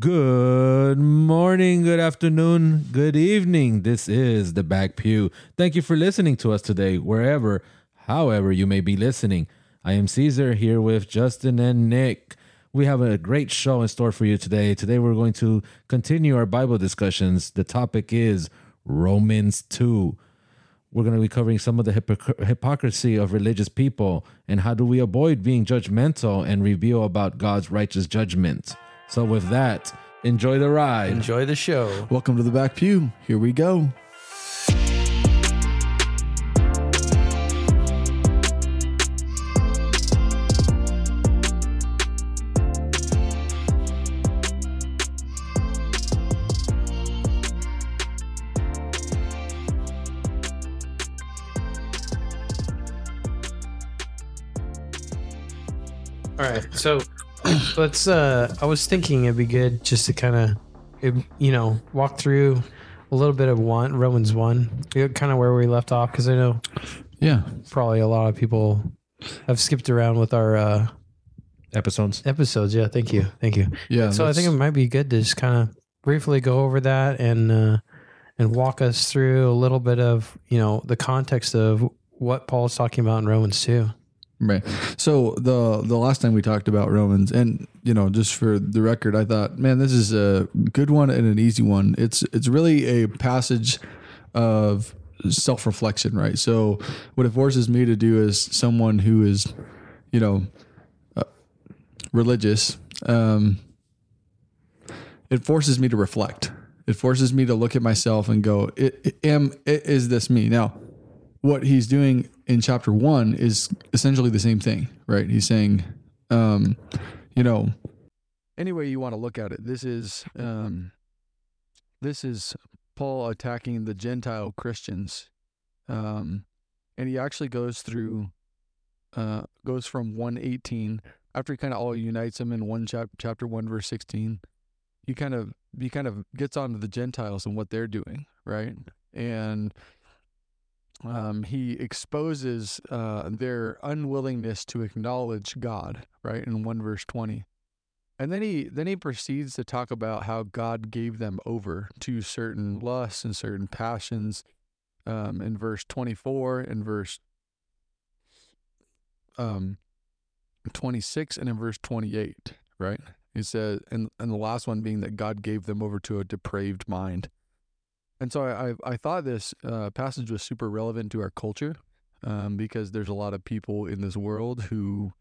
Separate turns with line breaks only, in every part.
Good morning, good afternoon, good evening. This is the Back Pew. Thank you for listening to us today, wherever, however, you may be listening. I am Caesar here with Justin and Nick. We have a great show in store for you today. Today, we're going to continue our Bible discussions. The topic is Romans 2. We're going to be covering some of the hypocr- hypocrisy of religious people and how do we avoid being judgmental and reveal about God's righteous judgment. So, with that, enjoy the ride.
Enjoy the show.
Welcome to the back pew. Here we go.
All right. So let's uh I was thinking it'd be good just to kind of you know, walk through a little bit of one Romans 1, kind of where we left off cuz I know
Yeah.
probably a lot of people have skipped around with our uh
Episodes.
episodes. Yeah, thank you. Thank you.
Yeah.
so I think it might be good to just kind of briefly go over that and uh and walk us through a little bit of, you know, the context of what Paul's talking about in Romans 2.
Right. So the the last time we talked about Romans, and you know, just for the record, I thought, man, this is a good one and an easy one. It's it's really a passage of self reflection, right? So what it forces me to do as someone who is, you know, uh, religious, um, it forces me to reflect. It forces me to look at myself and go, it, it, am it, is this me now? what he's doing in chapter one is essentially the same thing, right? He's saying, um, you know, any way you want to look at it, this is um, this is Paul attacking the Gentile Christians, um, and he actually goes through, uh, goes from one eighteen after he kind of all unites them in one chapter, chapter one verse sixteen. He kind of he kind of gets onto the Gentiles and what they're doing, right? And um, he exposes uh, their unwillingness to acknowledge God, right, in one verse twenty, and then he then he proceeds to talk about how God gave them over to certain lusts and certain passions, um, in verse twenty four and verse um, twenty six and in verse twenty eight, right. He says, and and the last one being that God gave them over to a depraved mind. And so I, I, I thought this uh, passage was super relevant to our culture um, because there's a lot of people in this world who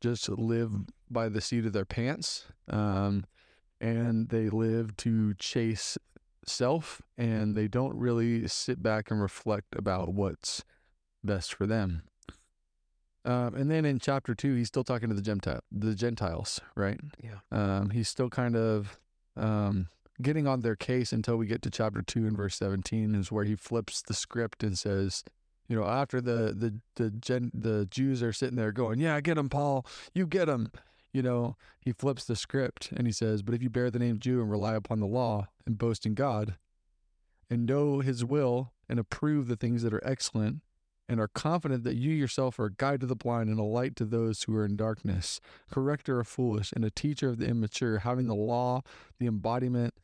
just live by the seat of their pants um, and they live to chase self and they don't really sit back and reflect about what's best for them. Um, and then in chapter two, he's still talking to the Gentile, the Gentiles, right?
Yeah.
Um, he's still kind of um, getting on their case until we get to chapter 2 and verse 17 is where he flips the script and says you know after the the the gen, the Jews are sitting there going yeah get him Paul. You get him you know he flips the script and he says but if you bear the name Jew and rely upon the law and boast in God and know his will and approve the things that are excellent and are confident that you yourself are a guide to the blind and a light to those who are in darkness, corrector of foolish, and a teacher of the immature, having the law, the embodiment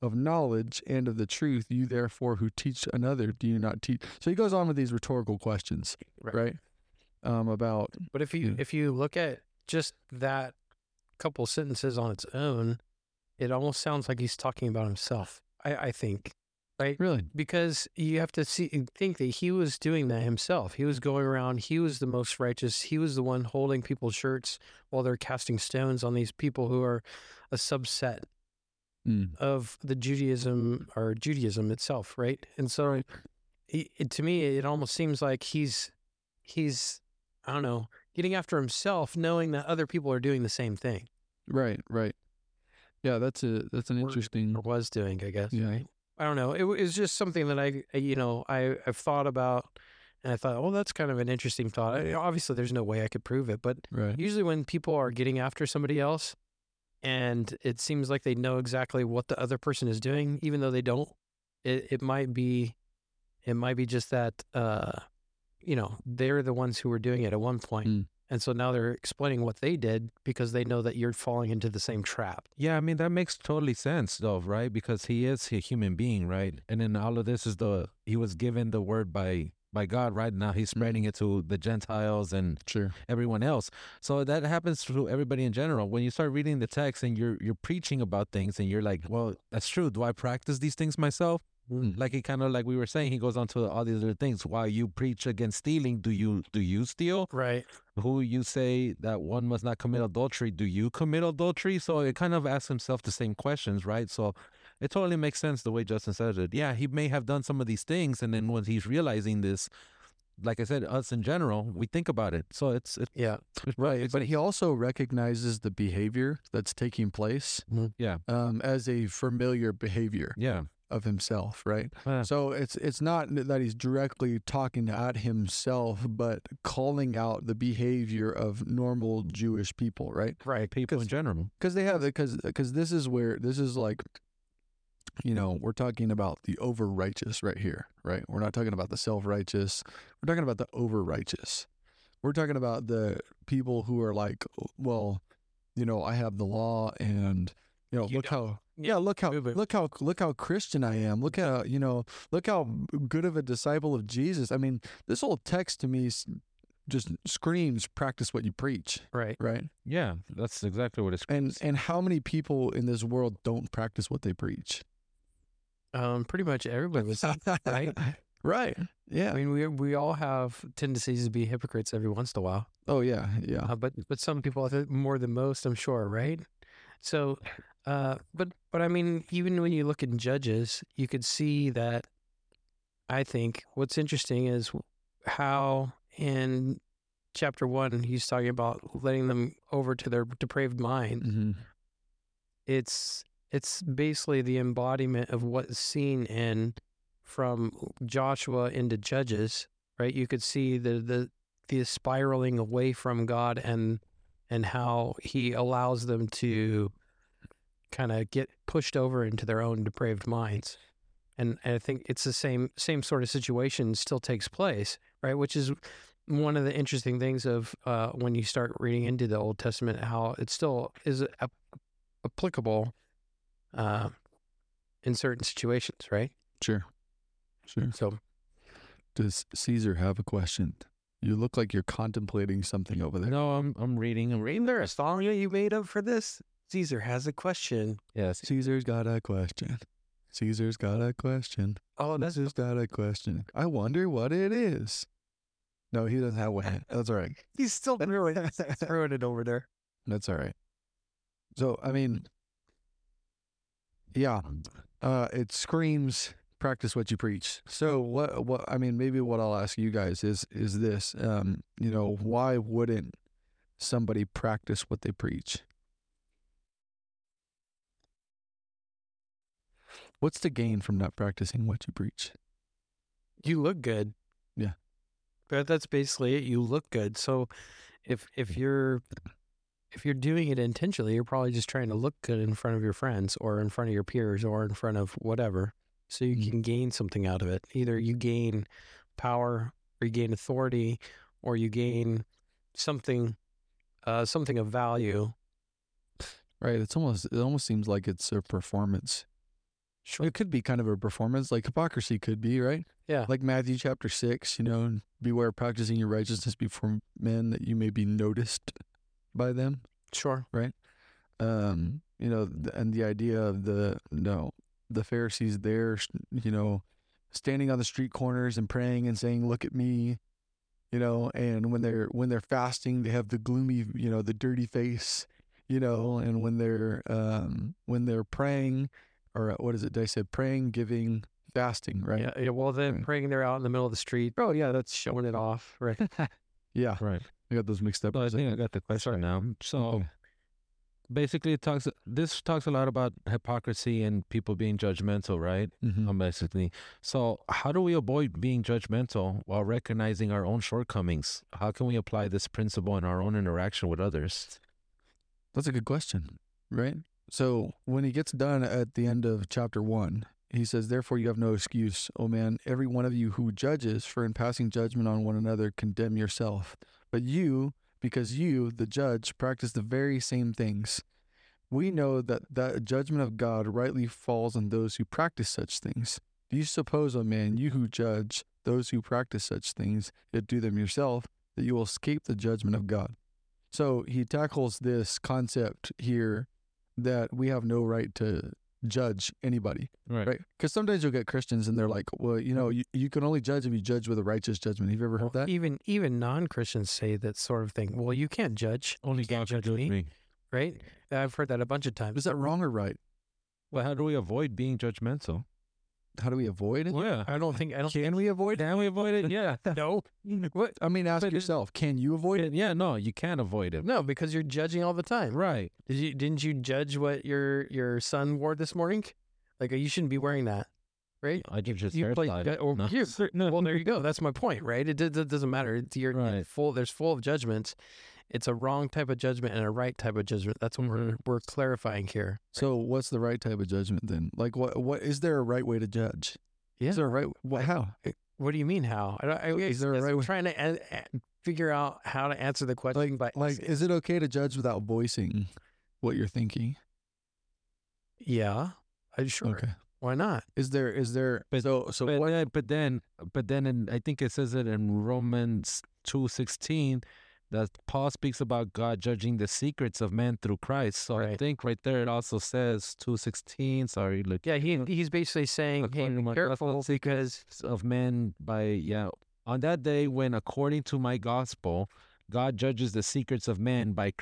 of knowledge and of the truth, you therefore who teach another, do you not teach? So he goes on with these rhetorical questions, right? right? Um, about
But if you
Yeah.
if you look at just that couple sentences on its own, it almost sounds like he's talking about himself. I, I think, right?
really,
Because you have to see think that he was doing that himself. He was going around. He was the most righteous. He was the one holding people's shirts while they're casting stones on these people who are a subset
Mm.
of the Judaism or Judaism itself, right? And so, he, it, to me, it almost seems like he's he's I don't know getting after himself, knowing that other people are doing the same thing
right, right. Yeah, that's a that's an interesting.
or was doing, I guess.
Yeah,
right? I don't know. It was just something that I, you know, I I've thought about, and I thought, oh, that's kind of an interesting thought. I, obviously, there's no way I could prove it, but
right.
usually when people are getting after somebody else, and it seems like they know exactly what the other person is doing, even though they don't, it it might be, it might be just that, uh, you know, they're the ones who were doing it at one point,
Mm.
And so now they're explaining what they did because they know that you're falling into the same trap.
Yeah, I mean that makes totally sense though, right? Because he is a human being, right? And then all of this is the he was given the word by by God, right? Now he's mm-hmm. spreading it to the Gentiles and
Sure.
everyone else. So that happens to everybody in general. When you start reading the text and you're you're preaching about things and you're like, well, that's true. Do I practice these things myself?
Mm.
Like he kind of like we were saying, he goes on to all these other things. While you preach against stealing, do you do you steal?
Right.
Who you say that one must not commit adultery, do you commit adultery? So it kind of asks himself the same questions, right? So it totally makes sense the way Justin said it. Yeah, he may have done some of these things, and then when he's realizing this, like I said, us in general, we think about it. So it's it's
Yeah.
it's-
Right.
it's-
But he also recognizes the behavior that's taking place
yeah,
um, as a familiar behavior
yeah,
of himself, right?
Uh,
So it's it's not that he's directly talking at himself, but calling out the behavior of normal Jewish people, right?
Right.
people in general.
Because they have because because this is where this is like, you know, we're talking about the over righteous right here, right? We're not talking about the self righteous. We're talking about the over righteous. We're talking about the people who are like, well, you know, I have the law and you know,
You
look
don't.
how yeah, look how
it.
look how look how Christian I am. Look how you know, look how good of a disciple of Jesus. I mean, this whole text to me just screams practice what you preach,
Right.
right?
Yeah, that's exactly what it's.
And and how many people in this world don't practice what they preach?
Um, pretty much everybody was right.
right. Yeah.
I mean, we we all have tendencies to be hypocrites every once in a while.
oh yeah. Yeah.
Uh, but but some people more than most, I'm sure, right? So, uh, but but I mean, even when you look in Judges, you could see that. I think what's interesting is how in chapter one he's talking about letting them over to their depraved mind.
hmm
It's it's basically the embodiment of what's seen in from Joshua into Judges, right? You could see the the the spiraling away from God and and how he allows them to kind of get pushed over into their own depraved minds. And, and I think it's the same same sort of situation still takes place, right? Which is one of the interesting things of uh, when you start reading into the Old Testament, how it still is ap- applicable uh, in certain situations, right?
Sure. Sure.
So
Does Caesar have a question? You look like you're contemplating something over there.
No, I'm I'm reading. I'm reading.
Reading there a song that you made up for this? Caesar has a question.
Yes.
Caesar's got a question. Caesar's got a question.
Oh, that's
Caesar's got a question. I wonder what it is. No, he doesn't have one. That's all right.
he's still throwing, throwing it over there.
That's all right. So, I mean, yeah, uh, it screams practice what you preach. So, what, what, I mean, maybe what I'll ask you guys is, is this, um, you know, why wouldn't somebody practice what they preach? What's the gain from not practicing what you preach?
You look good.
Yeah.
But that's basically it. You look good. So if if you're if you're doing it intentionally, you're probably just trying to look good in front of your friends or in front of your peers or in front of whatever. So you
Mm.
can gain something out of it. Either you gain power or you gain authority or you gain something uh something of value.
Right. It's almost, it almost seems like it's a performance.
Sure.
It could be kind of a performance, like hypocrisy could be, right?
Yeah.
Like Matthew chapter six, you know, beware practicing your righteousness before men that you may be noticed by them.
Sure. Right.
Um, you know, and the idea of the no, the Pharisees there, s- you know, standing on the street corners and praying and saying, "Look at me," you know, and when they're when they're fasting, they have the gloomy, you know, the dirty face, you know, and when they're um when they're praying, or what is it? They said praying, giving, fasting, right?
Yeah, yeah. Well then
Right.
praying there out in the middle of the street. Oh yeah, that's showing it off. Right.
Yeah,
Right.
I got those mixed up.
No, I think I got the question now. So
Okay.
Basically, it talks. This talks a lot about hypocrisy and people being judgmental, right?
Mhm.
Um, basically. So how do we avoid being judgmental while recognizing our own shortcomings? How can we apply this principle in our own interaction with others?
That's a good question, right? So when he gets done at the end of chapter one, he says, Therefore you have no excuse, O man, every one of you who judges, for in passing judgment on one another condemn yourself. But you because you, the judge, practice the very same things. We know that that judgment of God rightly falls on those who practice such things. Do you suppose, O man, you who judge those who practice such things, yet do them yourself, that you will escape the judgment of God? So he tackles this concept here that we have no right to judge anybody,
Right.
right? Because sometimes you'll get Christians and they're like, well, you know, you, you can only judge if you judge with a righteous judgment. Have you ever heard that?
Even even non Christians say that sort of thing. Well, you can't judge,
Only
You can't
God can
judge
judge
me.
me.
right? I've heard that a bunch of times.
Is that wrong or right?
Well, how do we avoid being judgmental?
How do we avoid it?
Yeah.
I don't think I don't.
Can we avoid it?
Can we avoid it? Yeah.
No, what?
I mean, ask
But it-
yourself, can you avoid it?
Yeah, no, you can't avoid it.
No, because you're judging all the time.
Right.
Did you didn't you judge what your your son wore this morning? Like you shouldn't be wearing that, right?
I just his
You play,
hairstyle.
or oh,
No.
you- well, there you go. That's my point, right? It, does- it doesn't matter. It's, you're
Right.
full. There's full of judgments. It's a wrong type of judgment and a right type of judgment. That's what we're we're clarifying here.
So, what's the right type of judgment then? Like, what what is there a right way to judge?
Yeah.
Is there a right? What? How?
What do you mean? How? I, don't- I,
Is there a
I'm
right way-
trying to a, a- figure out how to answer the question. by
Like, is it okay to judge without voicing what you're thinking?
yeah, I sure.
Okay.
Why not?
Is there? Is there?
But-
so, so
But,
what?
but then, but then, in, I think it says it in Romans two sixteen that Paul speaks about God judging the secrets of man through Christ. So I think right there it also says two sixteen. Sorry, look.
Yeah, he he's basically saying, hey,
According to
be
my
careful
gospel
because
of men by yeah. On that day when, according to my gospel, God judges the secrets of man by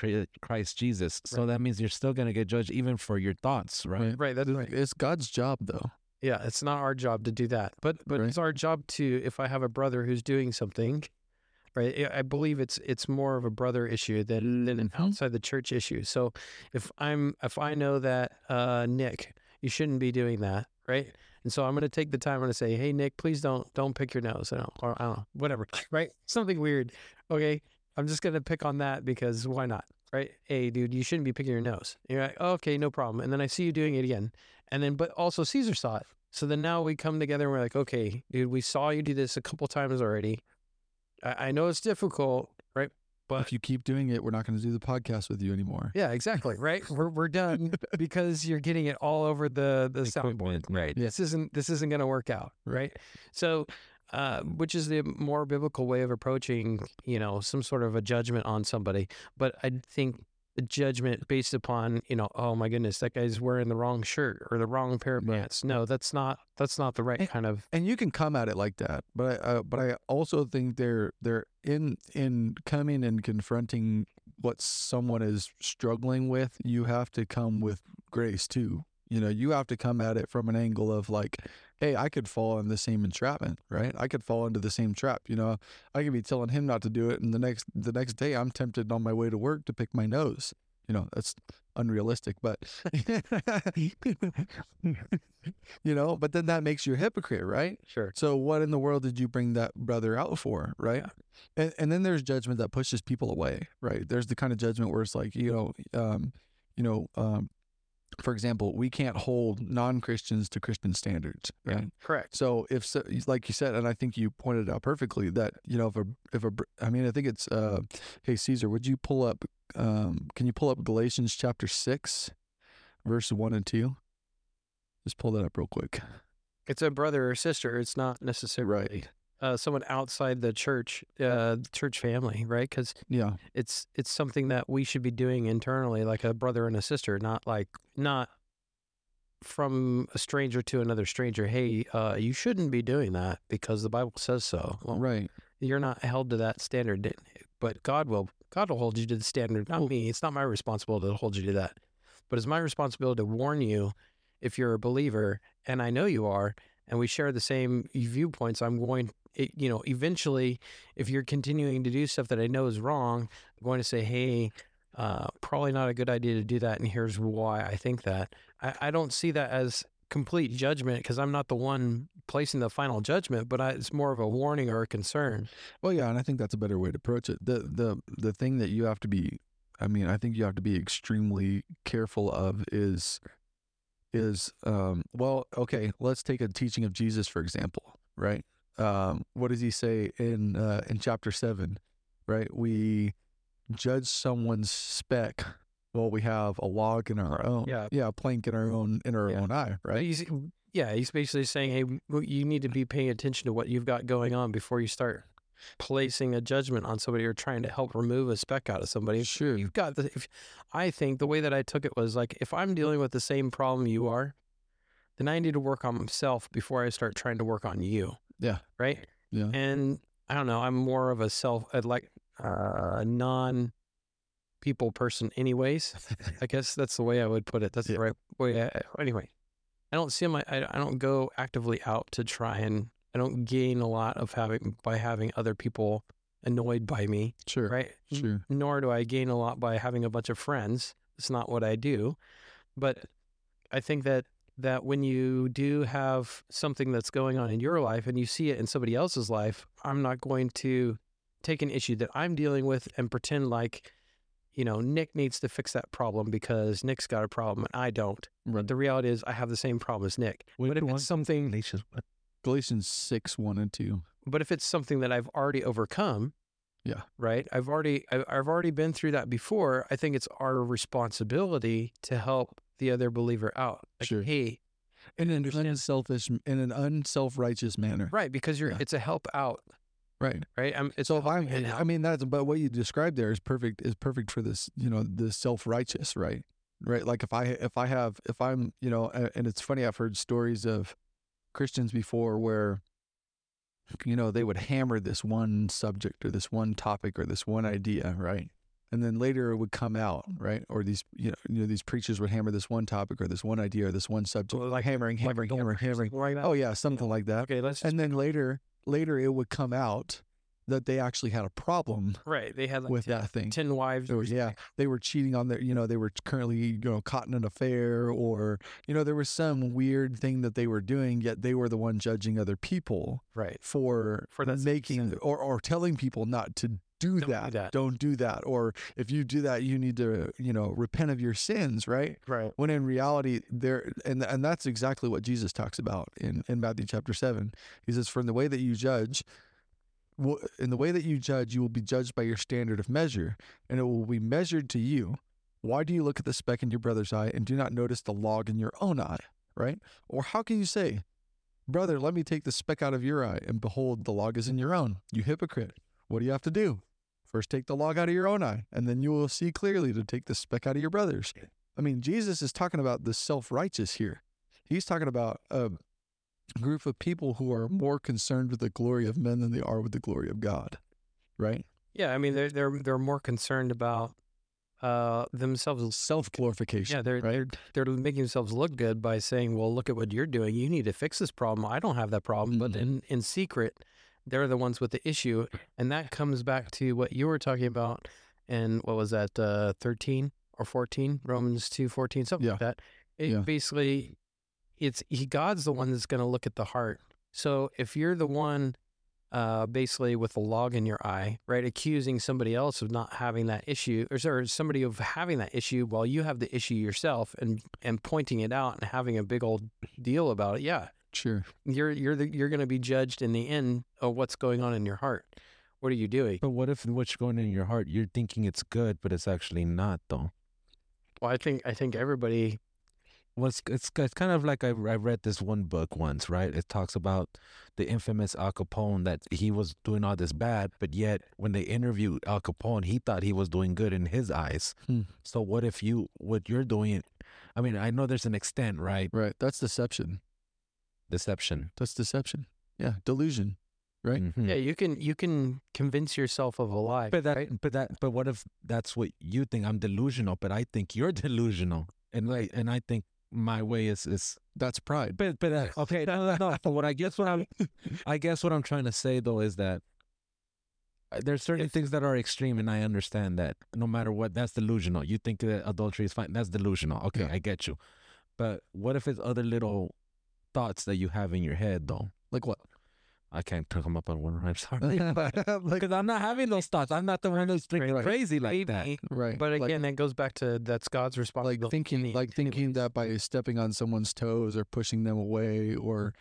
Christ Jesus. So
Right.
that means you're still gonna get judged even for your thoughts, right?
right, that's right.
It's God's job, though.
Yeah, it's not our job to do that, but but
Right.
it's our job to if I have a brother who's doing something, right? I- I believe it's it's more of a brother issue than than an
Mhm.
outside the church issue. So if I'm if I know that uh, Nick, you shouldn't be doing that, right? And so I'm going to take the time. I'm going to say, hey Nick, please don't don't pick your nose. I don't, or I don't know, whatever, right? Something weird. Okay, I'm just going to pick on that because why not? Right? Hey, dude, you shouldn't be picking your nose. And you're like, okay, no problem. And then I see you doing it again. And then, but also Caesar saw it. So then now we come together and we're like, okay, dude, we saw you do this a couple times already. I, I know it's difficult, right? But
if you keep doing it, we're not going to do the podcast with you anymore.
yeah, exactly, right? We're we're done because you're getting it all over the the soundboard,
right.
This isn't this isn't going to work out, right? So, uh, which is the more biblical way of approaching, you know, some sort of a judgment on somebody. But I think the judgment based upon, you know, oh my goodness, that guy's wearing the wrong shirt or the wrong pair of
Right.
pants. No, that's not that's not the right
And-
kind of.
and you can come at it like that but I, uh, but I also think they're they're in in coming and confronting what someone is struggling with you have to come with grace too you know you have to come at it from an angle of like hey I could fall in the same entrapment right I could fall into the same trap you know I could be telling him not to do it and the next the next day I'm tempted on my way to work to pick my nose you know that's unrealistic but you know but then that makes you a hypocrite right
Sure.
so what in the world did you bring that brother out for, right? And and then there's judgment that pushes people away, right? There's the kind of judgment where it's like, you know, um, you know, um, for example, we can't hold non-Christians to Christian standards, right?
Correct.
So if so, like you said, and I think you pointed out perfectly that you know if a if a I mean I think it's uh, hey Caesar, would you pull up? Um, can you pull up Galatians chapter six, verse one and two? Just pull that up real quick.
It's a brother or sister. It's not necessarily uh, someone outside the church, uh, church family, right? Because
Yeah.
it's it's something that we should be doing internally, like a brother and a sister, not like not from a stranger to another stranger. Hey, uh, you shouldn't be doing that because the Bible says so. Well,
Right.
you're not held to that standard, but God will. God will hold you to the standard, not me. It's not my responsibility to hold you to that, but it's my responsibility to warn you if you're a believer, and I know you are, and we share the same viewpoints. I'm going, it, you know, eventually, if you're continuing to do stuff that I know is wrong, I'm going to say, hey. Uh, probably not a good idea to do that, and here's why I think that. I, I don't see that as complete judgment because I'm not the one placing the final judgment, but I, it's more of a warning or a concern.
Well, yeah, and I think that's a better way to approach it. The the the thing that you have to be, I mean, I think you have to be extremely careful of is is um well, okay, let's take a teaching of Jesus for example, right? Um what does he say in uh in chapter 7, right? We judge someone's speck while we have a log in our own.
Yeah.
yeah, a plank in our own in our
Yeah.
own eye, right?
He's, yeah, he's basically saying, hey, you need to be paying attention to what you've got going on before you start placing a judgment on somebody or trying to help remove a speck out of somebody.
Sure.
You've got the. If, I think the way that I took it was like, if I'm dealing with the same problem you are, then I need to work on myself before I start trying to work on you.
Yeah.
Right.
Yeah.
And I don't know. I'm more of a self, uh, like, uh, non people person, anyways. I guess that's the way I would put it. That's
Yeah.
the right way. I, anyway, I don't see my. I, I don't go actively out to try and. I don't gain a lot of having by having other people annoyed by me,
Sure.
right?
Sure.
Nor do I gain a lot by having a bunch of friends. It's not what I do, but I think that that when you do have something that's going on in your life and you see it in somebody else's life, I'm not going to take an issue that I'm dealing with and pretend like, you know, Nick needs to fix that problem because Nick's got a problem and I don't.
Right.
The reality is I have the same problem as Nick. but if it's something
Galatians. Uh,
Galatians six one and two.
but if it's something that I've already overcome,
Yeah.
right? I've already I- I've already been through that before. I think it's our responsibility to help the other believer out. Like,
Sure.
hey,
In an unselfish, in an unself righteous manner.
right? Because you're
Yeah.
it's a help out,
Right.
right? I'm, it's
So
a
if I'm, I mean, that's but what you described there is perfect. Is perfect for this. You know, the self righteous, right? Right. Like if I if I have if I'm you know, and it's funny. I've heard stories of Christians before where you know they would hammer this one subject or this one topic or this one idea, right? And then later it would come out, mm. right? Or these you know, you know these preachers would hammer this one topic or this one idea or this one subject,
like-
hammering, hammering, hammering, hammering.
like.
Oh yeah, something like that.
okay, let's
And then later, later it would come out that they actually had a problem
right. They had like
with
ten,
that thing.
ten wives.
Was, yeah, they were cheating on their, you know, they were currently, you know, caught in an affair, or you know, there was some weird thing that they were doing. Yet they were the one judging other people
right.
for
For that
making or or telling people not to do
Don't do
that.
that.
Don't do that. Or if you do that, you need to, you know, repent of your sins, right?
Right.
when in reality there and and that's exactly what Jesus talks about in in Matthew chapter 7 he says from the way that you judge in the way that you judge you will be judged by your standard of measure and it will be measured to you why do you look at the speck in your brother's eye and do not notice the log in your own eye right or how can you say brother let me take the speck out of your eye and behold the log is in your own you hypocrite what do you have to do first take the log out of your own eye and then you will see clearly to take the speck out of your brother's I mean, Jesus is talking about the self righteous here. He's talking about a group of people who are more concerned with the glory of men than they are with the glory of God, right?
Yeah, I mean they're they're they're more concerned about uh themselves.
Self glorification.
Yeah, they're
right.
they're they're making themselves look good by saying, "Well, look at what you're doing. You need to fix this problem. I don't have that problem." But
Mhm.
in in secret, they're the ones with the issue, and that comes back to what you were talking about. And what was that? Uh, Thirteen or fourteen? Romans two fourteen, something
Yeah.
like that. It
Yeah.
basically, it's he, God's the one that's going to look at the heart. So if you're the one uh, basically with a log in your eye, right, accusing somebody else of not having that issue, or sorry, somebody of having that issue while you have the issue yourself, and and pointing it out and having a big old deal about it. Yeah,
Sure.
you're you're the, you're going to be judged in the end of what's going on in your heart. What are you doing?
But what if what's going in your heart, you're thinking it's good, but it's actually not, though?
Well, I think I think everybody.
Well, it's, it's, it's kind of like I, I read this one book once, right? It talks about the infamous Al Capone that he was doing all this bad, but yet when they interviewed Al Capone, he thought he was doing good in his eyes.
Hmm.
So what if you, what you're doing, I mean, I know there's an extent, right?
Right. That's deception.
Deception.
That's deception. Yeah. Delusion. Right.
Mhm.
Yeah, you can you can convince yourself of a lie.
But that, but that, but what if that's what you think? I'm delusional, but I think you're delusional, and like, and I think my way is is.
That's pride.
But but uh, okay, no, no, no. What I guess what I'm, I guess what I'm trying to say though is that uh, there's certain
If-
things that are extreme, and I understand that no matter what, that's delusional. You think that adultery is fine, that's delusional. Okay,
Yeah.
I get you. But what if it's other little thoughts that you have in your head though?
Like what?
I can't come up on one. I'm sorry.
like,
Because I'm not having those thoughts. I'm not the one who's thinking
Right.
crazy like that.
Right.
But
Like-
again, that goes back to that's God's
like
responsibility. in
thinking like thinking that by stepping on someone's toes or pushing them away or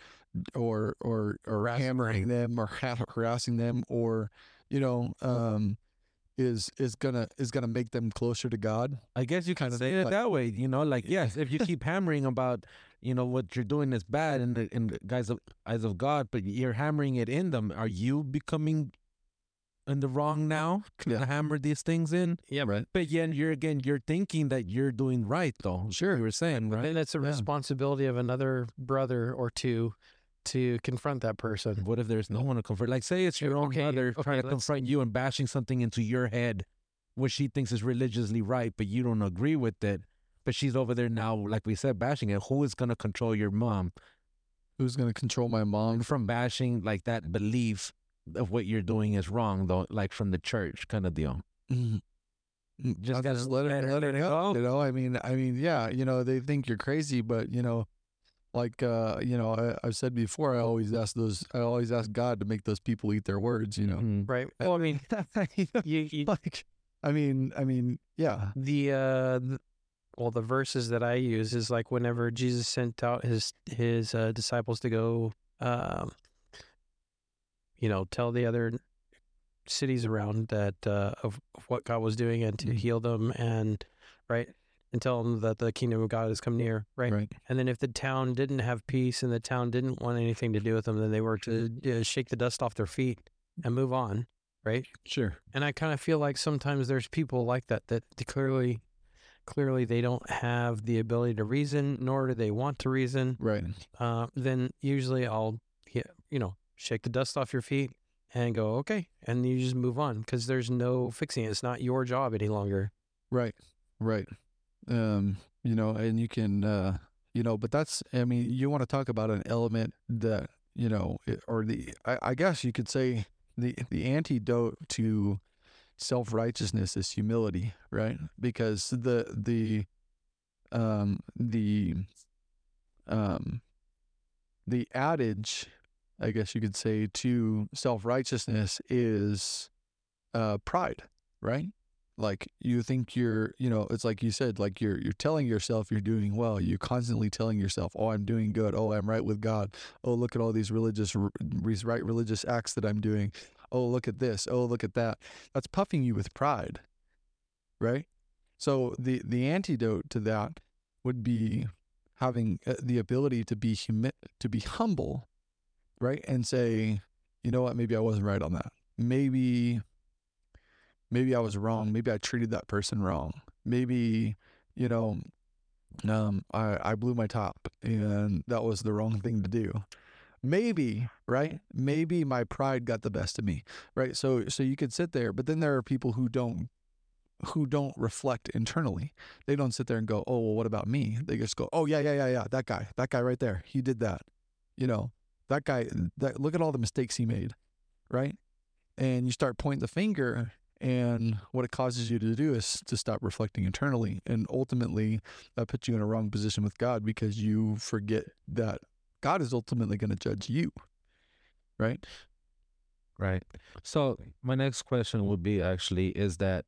or or or hammering them or harassing them or you know um is is gonna is gonna make them closer to God.
I guess you kind
Kind
of
of
say it
like-
that way, you know, like yes, if you keep hammering about, you know, what you're doing is bad in the in the guys of eyes of God, but you're hammering it in them, are you becoming in the wrong now to
Yeah.
hammer these things in?
Yeah,
Right.
But yet you're again you're thinking that you're doing right though.
Sure.
You were saying, right?
Then it's a
Yeah.
responsibility of another brother or two to confront that person.
What if there's no one to confront? Like, say it's your own
Okay,
mother
okay,
trying to confront you and bashing something into your head, what she thinks is religiously right, but you don't agree with it. But she's over there now, like we said, bashing it. Who is going to control your mom
Who's gonna control my mom?
from bashing like that belief of what you're doing is wrong, though, like from the church kind of deal?
Mm.
Just
I'll
gotta
let it
let it-
let it
let it
go.
go.
You know, I mean, I mean, yeah, you know, they think you're crazy, but you know, like uh, you know, I, I've said before, I always ask those, I always ask God to make those people eat their words. You know,
Mm.
Right. Well, I mean, you, you
like, I mean, I mean, yeah,
the uh the, well the verses that i use is like whenever jesus sent out his his uh, disciples to go um you know tell the other cities around that uh of, of what god was doing and to
Mhm.
heal them and right and tell them that the kingdom of god has come near right?
right,
and then if the town didn't have peace and the town didn't want anything to do with them then they were to uh, shake the dust off their feet and move on right
sure,
and I kind of feel like sometimes there's people like that that clearly, clearly they don't have the ability to reason, nor do they want to reason.
right,
Uh, then usually I'll, you know, shake the dust off your feet and go, okay, and you just move on because there's no fixing it. It's not your job any longer.
right, right. Um, you know, and you can, uh, you know, but that's, I mean, you want to talk about an element that, you know, or the, I, I guess you could say the the antidote to self righteousness is humility, right? Because the the um the um the adage, I guess you could say, to self righteousness is uh pride, right? Like you think you're, you know, it's like you said, like you're you're telling yourself you're doing well. You're constantly telling yourself, "Oh, I'm doing good. Oh, I'm right with God. Oh, look at all these religious right religious acts that I'm doing. Oh, look at this. Oh, look at that." That's puffing you with pride, right? So the the antidote to that would be having uh, the ability to be humi- to be humble, right? And say, "You know what? Maybe I wasn't right on that. Maybe maybe I was wrong. Maybe I treated that person wrong. Maybe, you know, um, I, I blew my top and that was the wrong thing to do. Maybe, right? Maybe my pride got the best of me, right? So, so you could sit there, but then there are people who don't, who don't reflect internally. They don't sit there and go, oh, well, what about me? They just go, oh, yeah, yeah, yeah, yeah, that guy, that guy right there, he did that. You know, that guy, that look at all the mistakes he made, right? And you start pointing the finger and what it causes you to do is to stop reflecting internally. And ultimately, that puts you in a wrong position with God because you forget that God is ultimately going to judge you. Right?
Right. So my next question would be actually is that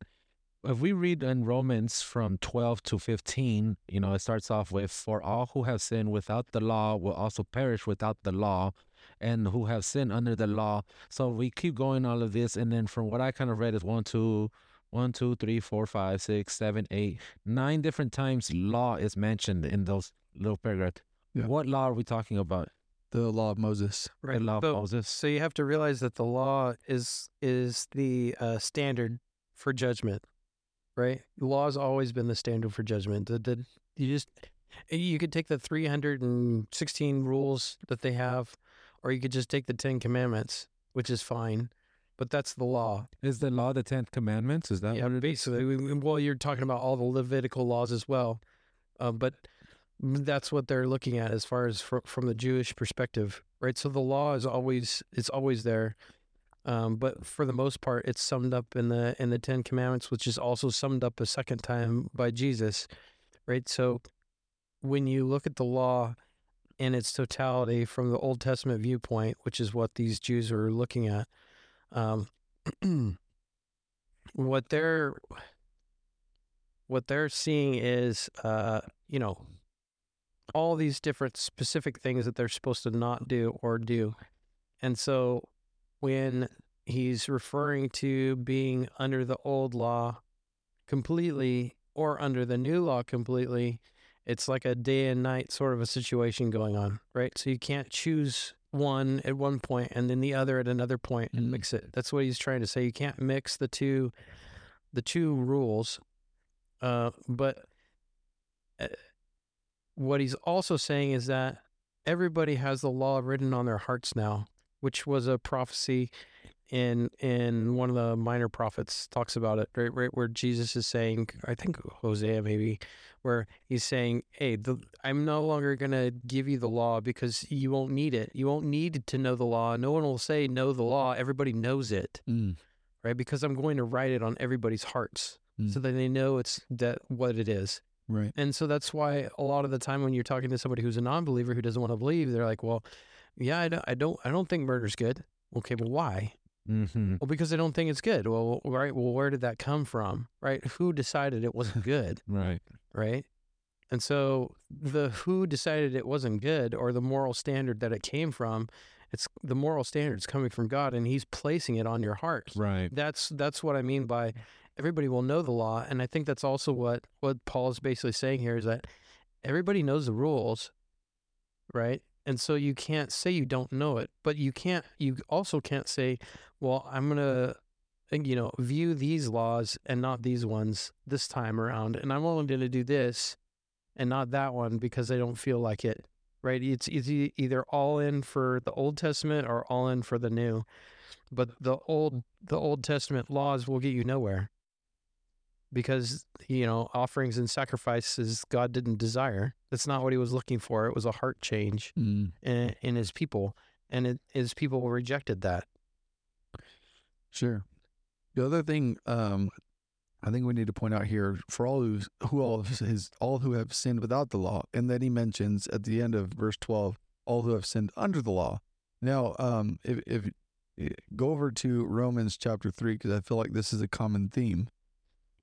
if we read in Romans from 12 to 15, you know, it starts off with, For all who have sinned without the law will also perish without the law, and who have sinned under the law. So we keep going all of this. And then from what I kind of read is one, two, one, two, three, four, five, six, seven, eight, nine different times law is mentioned in those little paragraphs.
Yeah.
What law are we talking about?
The law of Moses. Right.
The law of
So-
Moses.
So you have to realize that the law is is the uh, standard for judgment, right? The law has always been the standard for judgment. The, the, you just you could take the 316 rules that they have, or you could just take the Ten Commandments, which is fine, but that's the law.
Is the law the Ten Commandments? Is that
yeah,
what it is?
basically. we- we- Well, you're talking about all the Levitical laws as well, uh, but that's what they're looking at as far as fr- from the Jewish perspective, right? So the law is always it's always there, um, but for the most part, it's summed up in the in the Ten Commandments, which is also summed up a second time by Jesus, right? So when you look at the law in its totality from the Old Testament viewpoint, which is what these Jews are looking at, um, what they're what they're seeing is, uh, you know, all these different specific things that they're supposed to not do or do, and so when he's referring to being under the old law completely or under the new law completely. It's like a day and night sort of a situation going on, right? So you can't choose one at one point and then the other at another point and
Mhm.
mix it. That's what he's trying to say. You can't mix the two the two rules. Uh, but uh, what he's also saying is that everybody has the law written on their hearts now, which was a prophecy in in one of the minor prophets talks about it, right, right where Jesus is saying, I think Hosea maybe, where he's saying, Hey, the, I'm no longer gonna give you the law because you won't need it. You won't need to know the law. No one will say know the law. Everybody knows it,
Mm.
right? Because I'm going to write it on everybody's hearts
Mm.
so that they know it's that what it is.
Right.
And so that's why a lot of the time when you're talking to somebody who's a non-believer who doesn't want to believe, they're like, "Well, yeah, I don't, I don't, I don't think murder's good." Okay, but why?
Mm-hmm.
Well, because I don't think it's good. Well, right. Well, where did that come from? Right? Who decided it wasn't good?
Right.
right? And so the who decided it wasn't good or the moral standard that it came from, it's the moral standard's coming from God and he's placing it on your heart.
Right.
That's that's what I mean by everybody will know the law and I think that's also what what Paul is basically saying here is that everybody knows the rules, right? And so you can't say you don't know it, but you can't you also can't say, well, I'm going to you know, view these laws and not these ones this time around and I'm only going to do this and not that one because I don't feel like it. Right? It's it's either all in for the Old Testament or all in for the New. But the old the Old Testament laws will get you nowhere. Because, you know, offerings and sacrifices God didn't desire. That's not what he was looking for. It was a heart change
Mm.
in, in his people. And it, his people rejected that.
Sure. The other thing um, I think we need to point out here for all who who all his all who have sinned without the law, and then he mentions at the end of verse twelve, all who have sinned under the law. Now, um, if if eh, go over to Romans chapter three, because I feel like this is a common theme,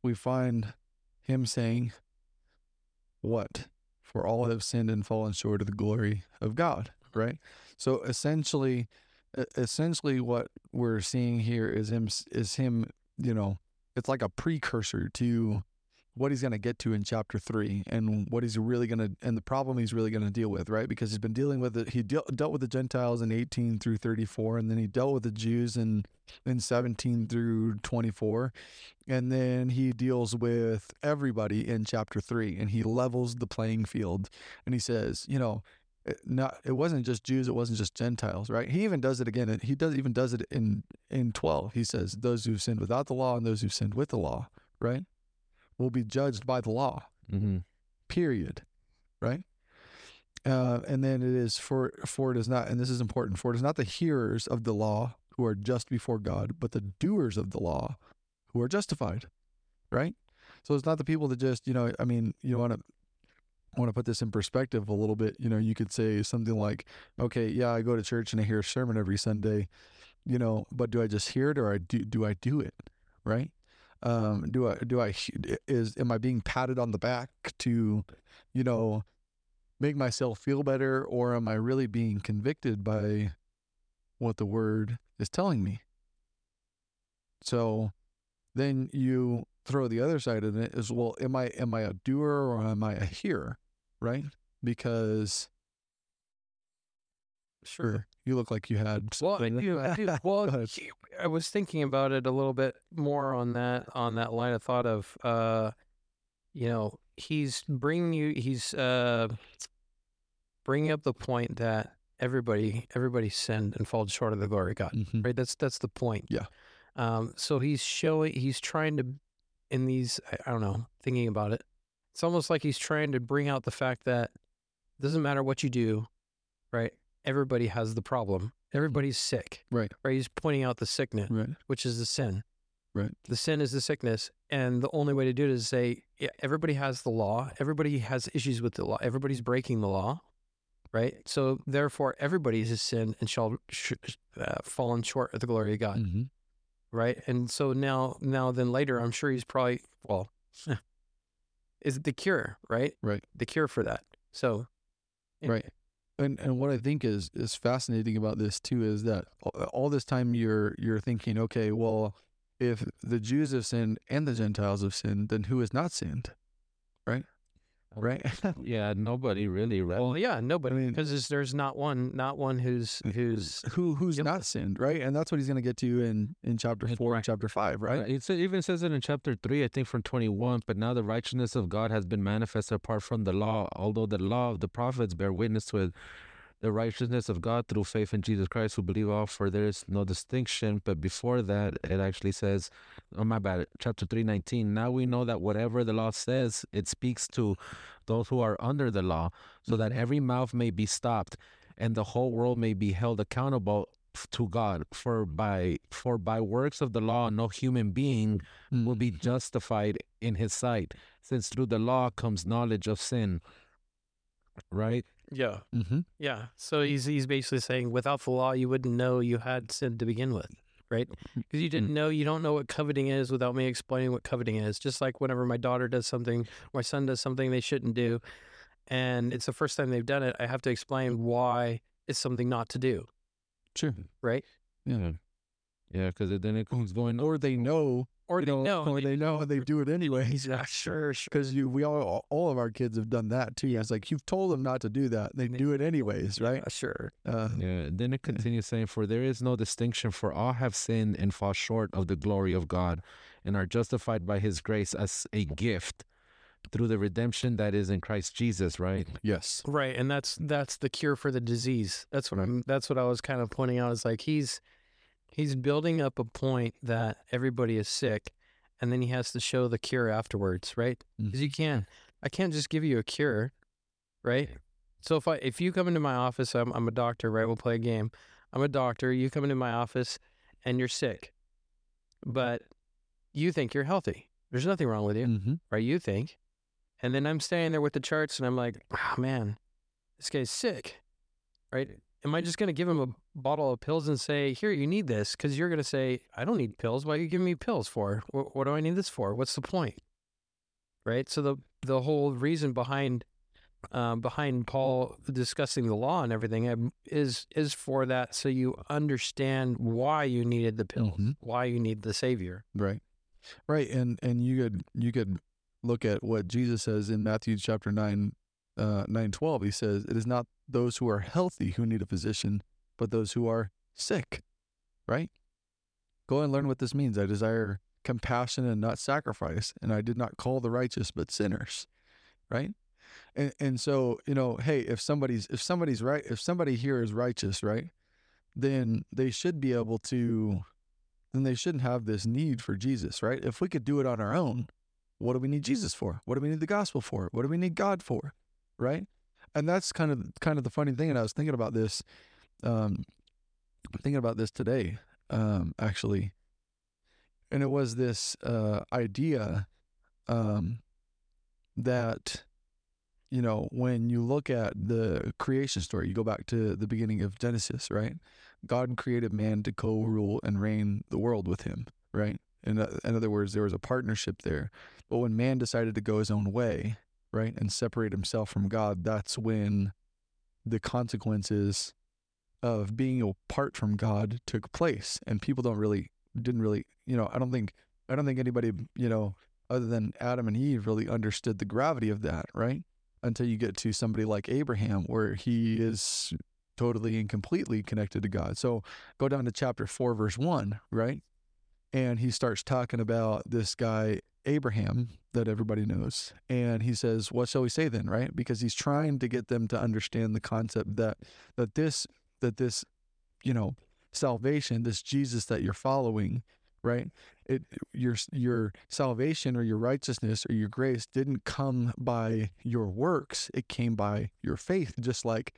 we find him saying, "What? For all have sinned and fallen short of the glory of God." Right. So essentially, essentially what we're seeing here is him is him you know it's like a precursor to what he's going to get to in chapter 3 and what he's really going to and the problem he's really going to deal with right because he's been dealing with it he deal, dealt with the gentiles in 18 through 34 and then he dealt with the jews in in 17 through 24 and then he deals with everybody in chapter 3 and he levels the playing field and he says you know it, not it wasn't just Jews, it wasn't just Gentiles, right? He even does it again. He does even does it in in twelve. He says those who sinned without the law and those who sinned with the law, right, will be judged by the law.
Mm-hmm.
Period, right? Uh, and then it is for for it is not, and this is important. For it is not the hearers of the law who are just before God, but the doers of the law who are justified, right? So it's not the people that just you know. I mean, you want to I want to put this in perspective a little bit. You know, you could say something like, okay, yeah, I go to church and I hear a sermon every Sunday, you know, but do I just hear it or I do, do I do it? Right. Um, do I, do I, is, am I being patted on the back to, you know, make myself feel better or am I really being convicted by what the word is telling me? So then you throw the other side of it is well am i am i a doer or am i a hearer right because sure you look like you had
Well, I do, I do. Well,
Go ahead.
he- I was thinking about it a little bit more on that on that line of thought of, uh, you know, he's bringing you, he's uh, bringing up the point that everybody everybody sinned and fallen short of the glory of God.
Mhm.
Right. That's that's the point.
Yeah.
Um. So he's showing, he's trying to, in these, I, I don't know, thinking about it, it's almost like he's trying to bring out the fact that it doesn't matter what you do, right? Everybody has the problem. Everybody's sick.
right
Right? He's pointing out the sickness,
right
which is the sin.
Right.
The sin is the sickness. And the only way to do it is say, yeah, everybody has the law. Everybody has issues with the law. Everybody's breaking the law. Right. So therefore, everybody has sinned and shall sh- uh, fallen short of the glory of God.
hmm
Right. And so now, now then later, I'm sure he's probably, well, is it the cure, right?
Right.
The cure for that. So,
Right. And and what I think is is fascinating about this too is that all, this time you're you're thinking, okay, well, if the Jews have sinned and the Gentiles have sinned, then who has not sinned? Right? Oh, right?
Yeah, nobody really. Right?
Well, yeah, nobody,
I mean-
because there's not one, not one who's who's
who who's not sinned, right? And that's what he's going to get to in in chapter four
right.
and chapter five, right?
Right. It even says it in chapter 3, I think from 21. But now the righteousness of God has been manifested apart from the law, although the law of the prophets bear witness to it. The righteousness of God through faith in Jesus Christ, who believe all, for there is no distinction. But before that, it actually says, oh, my bad, chapter 3, 19. Now we know that whatever the law says, it speaks to those who are under the law, so that mm-hmm. every mouth may be stopped and the whole world may be held accountable to God. For by for by works of the law, no human being will be mm-hmm. justified in his sight, since through the law comes knowledge of sin. Right?
Yeah,
Mm-hmm.
yeah. So he's he's basically saying without the law, you wouldn't know you had sin to begin with, right? Because you didn't know, you don't know what coveting is without me explaining what coveting is. Just like whenever my daughter does something, my son does something they shouldn't do, and it's the first time they've done it, I have to explain why it's something not to do,
Sure.
right?
Yeah. Yeah, because then it comes going
Or they know,
Or
you
they
know,
know,
or they know and they do it anyways.
Yeah, sure, sure.
Because you, we all, all of our kids have done that too. Yeah. It's like you've told them not to do that, they do it anyways, right?
Yeah, sure.
Uh,
Yeah. Then it continues saying, For there is no distinction, for all have sinned and fall short of the glory of God, and are justified by his grace as a gift through the redemption that is in Christ Jesus, right?
yes.
Right, and that's that's the cure for the disease. That's what I'm. That's what I was kind of pointing out. Is like he's he's building up a point that everybody is sick, and then he has to show the cure afterwards, right? Because you can't. I can't just give you a cure, right? So if I if you come into my office, I'm I'm a doctor, right? We'll play a game. I'm a doctor. You come into my office, and you're sick, but you think you're healthy. There's nothing wrong with you
Mm-hmm.
right? You think. And then I'm standing there with the charts and I'm like, oh man, this guy's sick, right? Am I just going to give him a bottle of pills and say, here, you need this? Because you're going to say, I don't need pills. Why are you giving me pills for? What, what do I need this for? What's the point? Right? So the, the whole reason behind um, behind Paul discussing the law and everything um, is is for that, so you understand why you needed the pills,
Mhm.
why you need the Savior.
Right. Right. And and you could you could look at what Jesus says in Matthew chapter nine, uh nine twelve. He says, It is not those who are healthy who need a physician, but those who are sick. Right? Go and learn what this means. I desire compassion and not sacrifice, and I did not call the righteous but sinners. Right? And and so, you know, hey, if somebody's if somebody's right if somebody here is righteous, right, then they should be able to then they shouldn't have this need for Jesus, right? If we could do it on our own, what do we need Jesus for? What do we need the gospel for? What do we need God for? Right? And that's kind of kind of the funny thing. And I was thinking about this, um, thinking about this today, um, actually. And it was this uh, idea um, that, you know, when you look at the creation story, you go back to the beginning of Genesis, right? God created man to co-rule and reign the world with him, right? In, in other words, there was a partnership there. But when man decided to go his own way, right, and separate himself from God, that's when the consequences of being apart from God took place. And people don't really, didn't really, you know, I don't think, I don't think anybody, you know, other than Adam and Eve really understood the gravity of that, right? Until you get to somebody like Abraham, where he is totally and completely connected to God. So go down to chapter 4, verse 1, right? And he starts talking about this guy, Abraham, that everybody knows. And he says, What shall we say then, right? Because he's trying to get them to understand the concept that that this that this, you know, salvation, this Jesus that you're following, right? It your your salvation or your righteousness or your grace didn't come by your works. It came by your faith, just like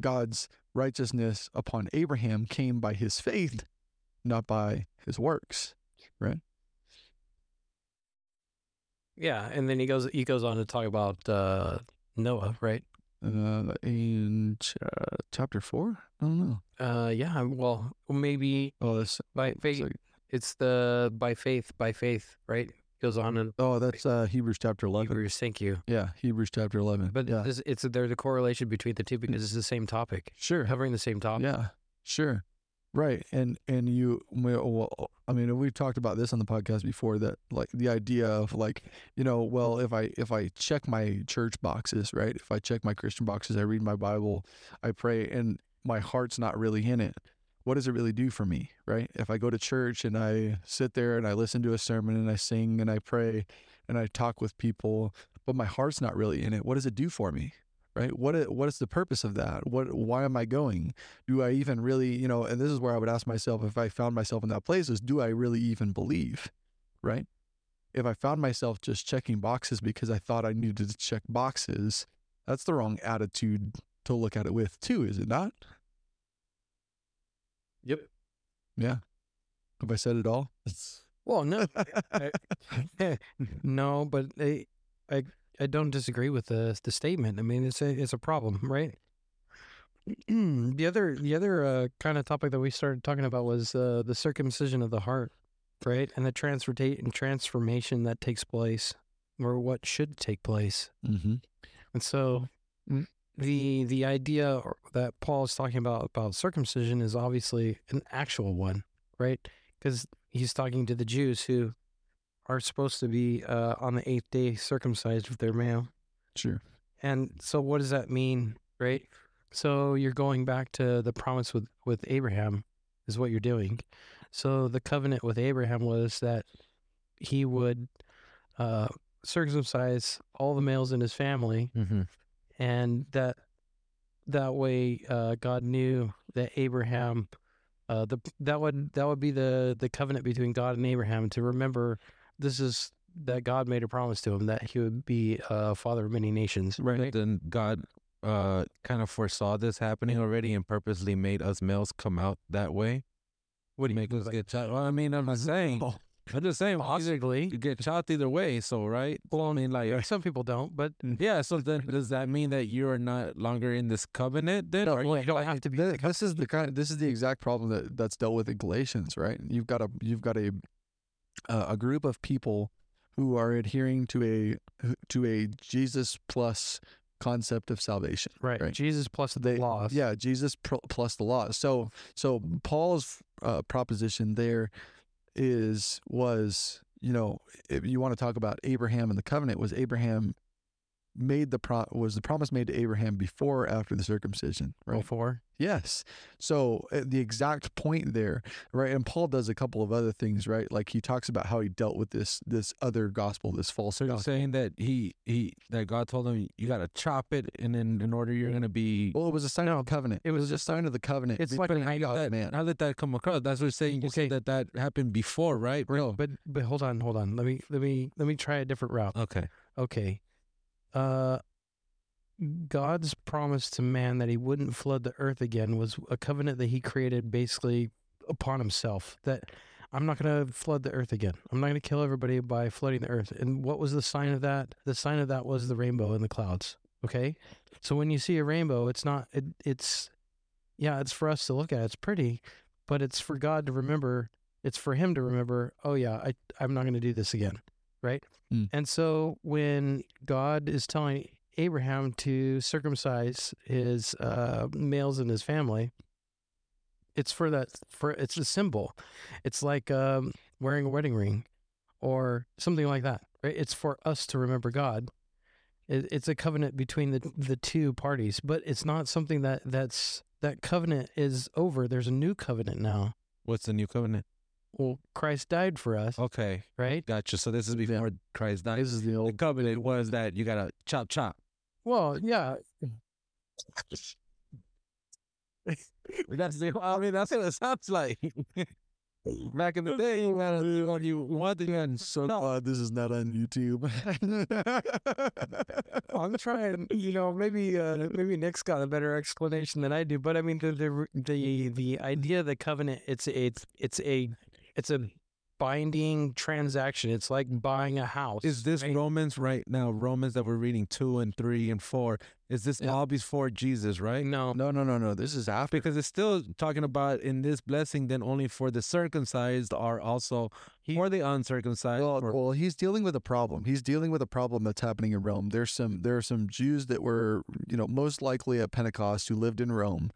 God's righteousness upon Abraham came by his faith, not by his works. Right?
Yeah, and then he goes he goes on to talk about uh, Noah, right?
Uh, in ch- uh, chapter four? I don't know.
Uh, yeah, well, maybe
Oh, this
by faith.
so-
It's the by faith, by faith, right? goes on and
Oh, that's uh, Hebrews chapter eleven.
Hebrews. Thank you.
Yeah, Hebrews chapter eleven.
But
yeah,
it's, it's there's a correlation between the two because it's the same topic,
sure.
covering the same topic.
Yeah, sure. Right. And and you well, I mean, we've talked about this on the podcast before that like the idea of like, you know, well, if I if I check my church boxes, right? If I check my Christian boxes, I read my Bible, I pray and my heart's not really in it. What does it really do for me, right? If I go to church and I sit there and I listen to a sermon and I sing and I pray and I talk with people, but my heart's not really in it, what does it do for me? Right? What i- what is the purpose of that? What why am i going? Do i even really you know and this is where i would ask myself if i found myself in that place is do i really even believe right? If i found myself just checking boxes because i thought i needed to check boxes that's the wrong attitude to look at it with too is it not?
Yep.
yeah. Have i said it all?
Well, no, I- no, but I, I, I don't disagree with the the statement. I mean, it's a it's a problem, right? the other the other uh, kind of topic that we started talking about was uh, the circumcision of the heart, right, and the transformation and transformation that takes place, or what should take place.
mm-hmm.
And so
Mm.
the the idea that Paul is talking about about circumcision is obviously an actual one, right? Because he's talking to the Jews who are supposed to be uh, on the eighth day circumcised with their male.
sure
And so what does that mean, right? So you're going back to the promise with with Abraham is what you're doing. So the covenant with Abraham was that he would uh, circumcise all the males in his family
Mm-hmm.
and that that way uh, God knew that Abraham uh, the that would that would be the the covenant between God and Abraham to remember this is that God made a promise to him that he would be a father of many nations.
Right. Then God uh kind of foresaw this happening already and purposely made us males come out that way.
What do you
Make us get shot. Well, I mean, I'm not saying.
Oh.
I'm just saying. Either,
Possibly.
you get shot either way. So right. Well, I mean, like
Some people don't, but
yeah. So then, does that mean that you are not longer in this covenant? Then
No,
well, you don't have to be.
Th- This is the kind. This is the exact problem that that's dealt with in Galatians, right? You've got a you've got a uh, a group of people who are adhering to a to a Jesus plus concept of salvation.
Right.
Right.
Jesus plus the laws.
yeah, Jesus pr- plus the law. So so Paul's uh, proposition there is was you know if you want to talk about Abraham and the covenant was Abraham made the pro was the promise made to Abraham before or after the circumcision, right?
Before.
Yes. So uh, the exact point there, right? And Paul does a couple of other things, right? Like he talks about how he dealt with this this other gospel, this false
So you're
gospel.
saying that he he that God told him you got to chop it, and then in order you're gonna be.
Well, it was a sign of the covenant. It was a sign of the covenant.
It's
between
like-
God
that,
and man.
How did that come across? That's what you're saying. You
Okay.
said that that happened before, right?
Real.
But but hold on, hold on. Let me let me let me try a different route.
Okay.
Okay. Uh God's promise to man that he wouldn't flood the earth again was a covenant that he created basically upon himself that I'm not going to flood the earth again. I'm not going to kill everybody by flooding the earth. And what was the sign of that? The sign of that was the rainbow in the clouds. Okay? So when you see a rainbow, it's not it, it's yeah, it's for us to look at. It's pretty, but it's for God to remember. It's for him to remember, oh yeah, I I'm not going to do this again. Right?
Hmm.
And so when God is telling Abraham to circumcise his uh, males in his family, it's for that for it's a symbol. It's like um, wearing a wedding ring or something like that, right? It's for us to remember God. It, it's a covenant between the the two parties, but it's not something that that's that covenant is over. There's a new covenant now.
What's the new covenant?
Well, Christ died for us,
Okay,
right?
gotcha. So this is before Christ died.
This is the
The
old.
covenant was that you gotta chop chop.
Well, yeah, We
That's the. I mean, that's what it sounds like. Back in the day, you gotta do what you wanted and
So glad this is not on YouTube.
I'm trying. You know, maybe uh, maybe Nick's got a better explanation than I do. But I mean, the the the, the idea of the covenant it's it's it's a it's a binding transaction. It's like buying a house.
Is this
right?
Romans right now? Romans that we're reading two and three and four. Is this
Yeah.
all before Jesus, right?
No.
No, no, no, no. This is after.
Because it's still talking about in this blessing, then only for the circumcised are also for the uncircumcised.
Well,
or-
well, he's dealing with a problem. He's dealing with a problem that's happening in Rome. There's some there are some Jews that were, you know, most likely at Pentecost who lived in Rome,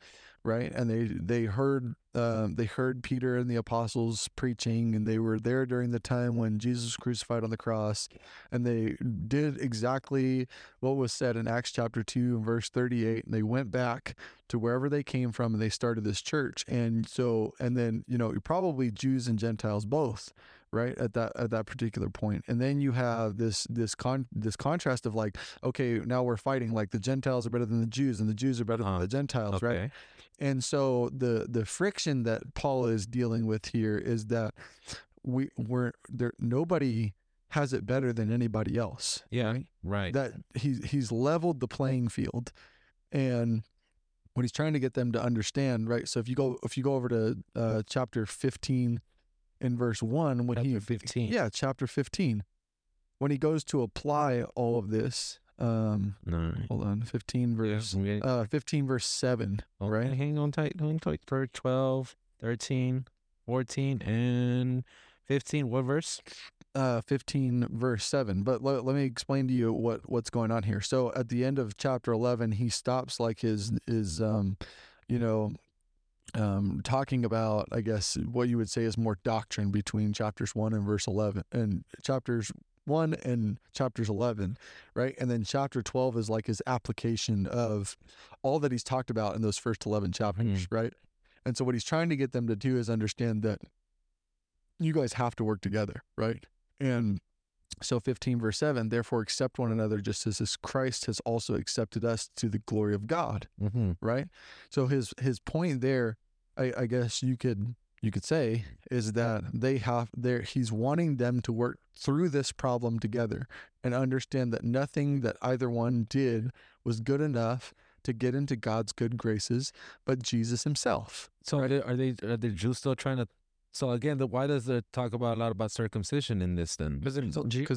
right? And they they heard uh, they heard Peter and the apostles preaching, and they were there during the time when Jesus was crucified on the cross, and they did exactly what was said in Acts chapter two and verse thirty eight. And they went back to wherever they came from, and they started this church. And so, and then you know, probably Jews and Gentiles both right at that at that particular point and then you have this this con this contrast of like okay now we're fighting like the gentiles are better than the jews and the jews are better
Uh-huh.
than the gentiles right and so the the friction that paul is dealing with here is that we we're there nobody has it better than anybody else
Yeah.
right?
Right.
that he's he's leveled the playing field and what he's trying to get them to understand right so if you go if you go over to uh, chapter 15 in verse 1 when he
15.
yeah chapter 15 when he goes to apply all of this um
no.
hold on 15 verse
Yeah.
uh 15 verse 7
Okay,
right
hang on tight, hang tight. For 12, 13, 14, and 15. What verse?
uh 15 verse 7 but let, let me explain to you what what's going on here so at the end of chapter 11 he stops like his his um you know um talking about i guess what you would say is more doctrine between chapters 1 and verse 11 and chapters 1 and chapters 11 right? And then chapter 12 is like his application of all that he's talked about in those first 11 chapters right? And so what he's trying to get them to do is understand that you guys have to work together, right? And so 15 verse 7, therefore accept one another just as this Christ has also accepted us to the glory of God,
Mm-hmm.
right? So his his point there, I, I guess you could you could say is that they have there he's wanting them to work through this problem together and understand that nothing that either one did was good enough to get into God's good graces, but Jesus himself.
So are they, are they are the Jews still trying to? So again, the, why does it talk about a lot about circumcision in this then?
Because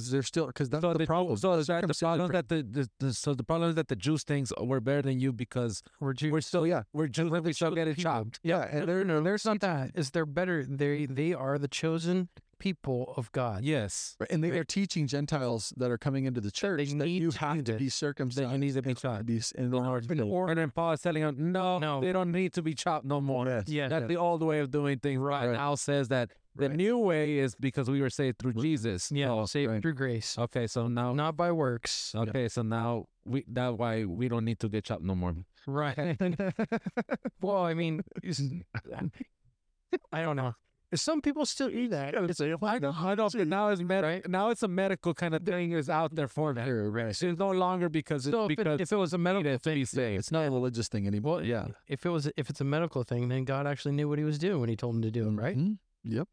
they're still because that's
So
the, problem.
So the problem that the, the, the so the problem is that the Jews thinks we're better than you because
We're Jews.
we're still
yeah.
we're Jews we still get it chopped.
Yeah, and they're
no, there's not that. Is they're better? They they are the chosen people of God.
Yes.
Right, And they are teaching Gentiles that are coming into the church that
need
you
to
have
do
to be circumcised.
That you need to be
and
chopped.
be s- in order to be-
And then Paul is telling them, no,
No.
they don't need to be chopped no more.
Yes.
Yeah.
That's the old way of doing things. Right.
Right.
Now says that the
Right.
new way is because we were saved through Jesus.
Yeah,
Oh,
saved
right.
through grace,
okay. So now,
not by works.
okay. So now we that's why we don't need to get chopped no more.
Right. well, I mean, I don't know. Some people still eat that. It's a,
I know. I know. Now it's med-
Right.
Now it's a medical kind of thing is out there for that.
Right.
So it's no longer because it's
so if,
because
it, if it was a medical thing.
It's not a religious thing anymore. yeah.
If it was, if it's a medical thing, then God actually knew what He was doing when He told him to do it, right?
Mhm. Yep.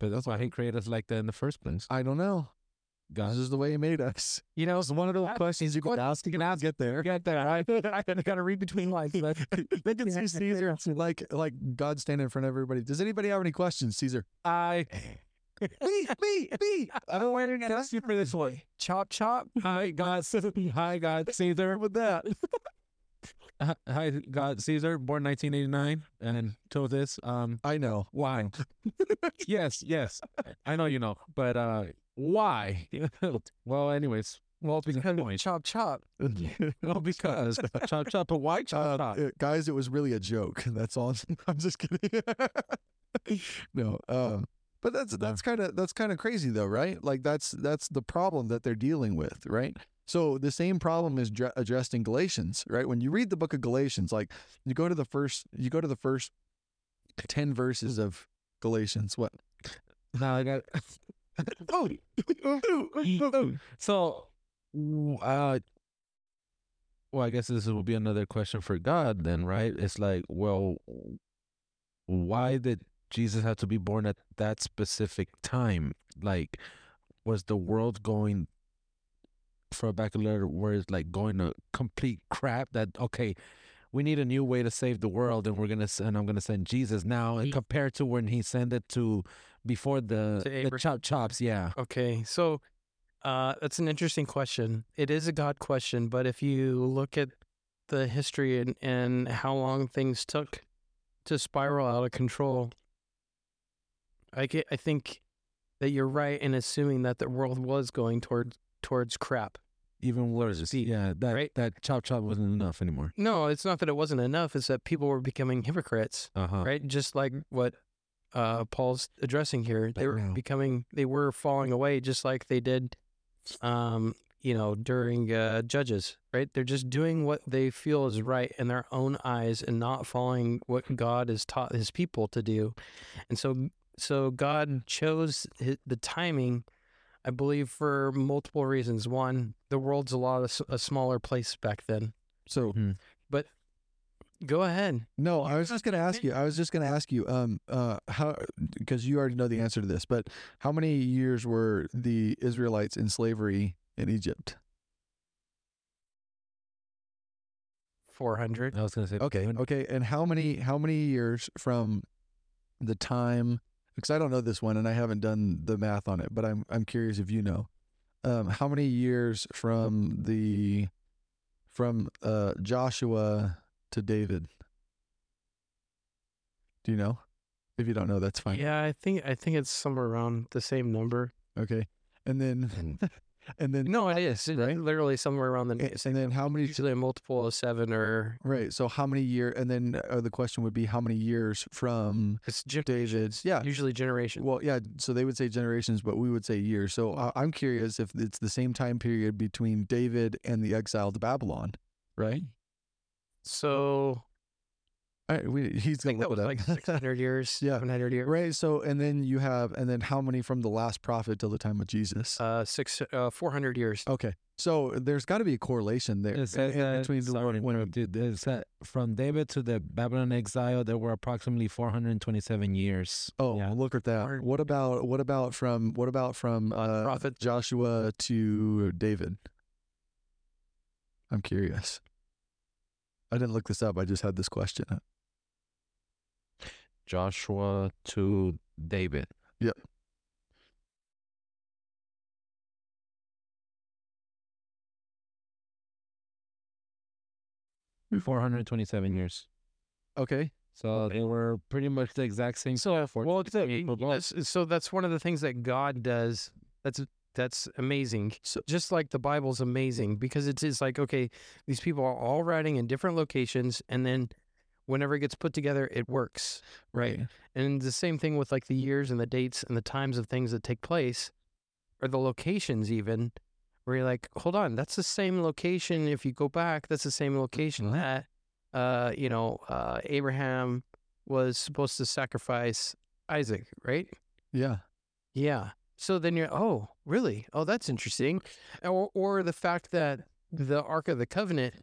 But that's why he created us like that in the first place.
I don't know.
God
This is the way he made us.
You know,
It's one of those questions you can ask. You can ask. Get there.
get that. I, I got to read between lines.
They can see Caesar like like God standing in front of everybody. Does anybody have any questions, Caesar?
I
me, me, me.
I've been waiting to ask you for this one. Chop, chop.
hi God hi God Caesar
with that.
Hi- hi God Caesar born 1989 and till this um
I know.
why yes yes I know you know but uh why well anyways well because
Chop, chop.
well because chop chop but why chop
Uh,
chop
uh, guys, it was really a joke. That's all. I'm just kidding. no, um, but that's that's kind of that's kind of crazy though, right? Like that's that's the problem that they're dealing with, right? So the same problem is dr- addressed in Galatians, right? When you read the book of Galatians, like you go to the first, you go to the first ten verses of Galatians. What?
now I got so uh well I guess this will be another question for God then right? It's like well why did Jesus have to be born at that specific time? Like was the world going for a back letter where it's like going to complete crap that okay we need a new way to save the world, and we're gonna send. I'm gonna send Jesus now,
He-
compared to when he sent it to before the
To
the chop chops. Yeah,
Okay, so uh, that's an interesting question. It is a God question, but if you look at the history and, and how long things took to spiral out of control, I get, I think that you're right in assuming that the world was going towards towards crap.
Even worse.
See,
yeah, that
right?
that chop chop wasn't enough anymore.
No, it's not that it wasn't enough. It's that people were becoming hypocrites,
Uh huh.
right? Just like what uh, Paul's addressing here. They were becoming, they were falling away, just like they did, um, you know, during uh, Judges, right? They're just doing what they feel is right in their own eyes and not following what God has taught His people to do. And so, so God chose the timing. I believe for multiple reasons. One, the world's a lot of a smaller place back then.
So but
Go ahead.
no, I was just gonna ask you. I was just gonna ask you. Um, uh, how because you already know the answer to this, but how many years were the Israelites in slavery in Egypt?
400.
I was gonna say
Okay, okay, and how many how many years from the time? Because I don't know this one, and I haven't done the math on it, but I'm I'm curious if you know. Um, how many years from the from uh, Joshua to David? Do you know? If you don't know, that's fine.
Yeah, I think I think it's somewhere around the same number.
Okay, and then and then
No, it is
Right?
literally somewhere around the
and,
same.
then how many?
Usually a multiple of seven or
Right. So how many year? And then uh, the question would be how many years from
it's gen-
David's? Yeah.
usually generations.
Well, yeah. So they would say generations, but we would say years. So I I'm curious if it's the same time period between David and the exile to Babylon, right?
So
All right, we, he's
I think
gonna
that
look
was
it up.
like 600 years,
Yeah.
700 years.
right. So and then you have and then how many from the last prophet till the time of Jesus?
Uh, six, uh, 400 years.
okay. So there's got to be a correlation there
It says
in
that,
between the
sorry,
when,
when, dude, it said from David to the Babylon exile, there were approximately 427 years.
Oh,
Yeah.
look at that. What about what about from what about from uh,
Prophet.
Joshua to David? I'm curious. I didn't look this up. I just had this question.
Joshua to David.
Yep.
Four hundred twenty-seven years.
Okay.
So they were pretty much the exact same.
So,
uh,
well, it's a-
for
so that's one of the things that God does. That's that's amazing.
So-
just like the Bible's amazing because it's it's like okay, these people are all writing in different locations, and then whenever it gets put together, it works.
Right.
And the same thing with like the years and the dates and the times of things that take place, or the locations even, where you're like, hold on, that's the same location. If you go back, that's the same location that, uh, you know, uh, Abraham was supposed to sacrifice Isaac, right?
Yeah.
Yeah. So then you're, oh, really? Oh, that's interesting. Or, or the fact that the Ark of the Covenant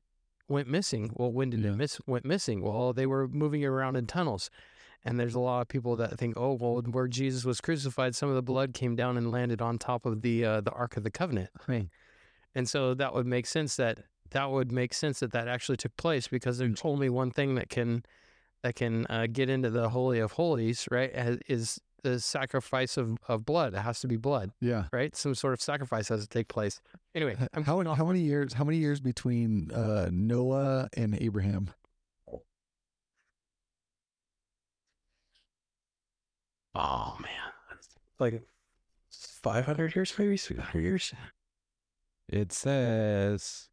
went missing. Well, when did
Yeah.
it miss? Went missing? Well, they were moving around in tunnels, and there's a lot of people that think, oh, well, where Jesus was crucified, some of the blood came down and landed on top of the uh, the Ark of the Covenant.
Right.
And so that would make sense that that would make sense that that actually took place because there's only one thing that can that can uh, get into the holy of holies, right? Is the sacrifice of, of blood. It has to be blood,
Yeah.
right? Some sort of sacrifice has to take place. Anyway, I'm
How how many years? How many years between uh, Noah and Abraham?
oh man, like 500 years, maybe 600 years.
It says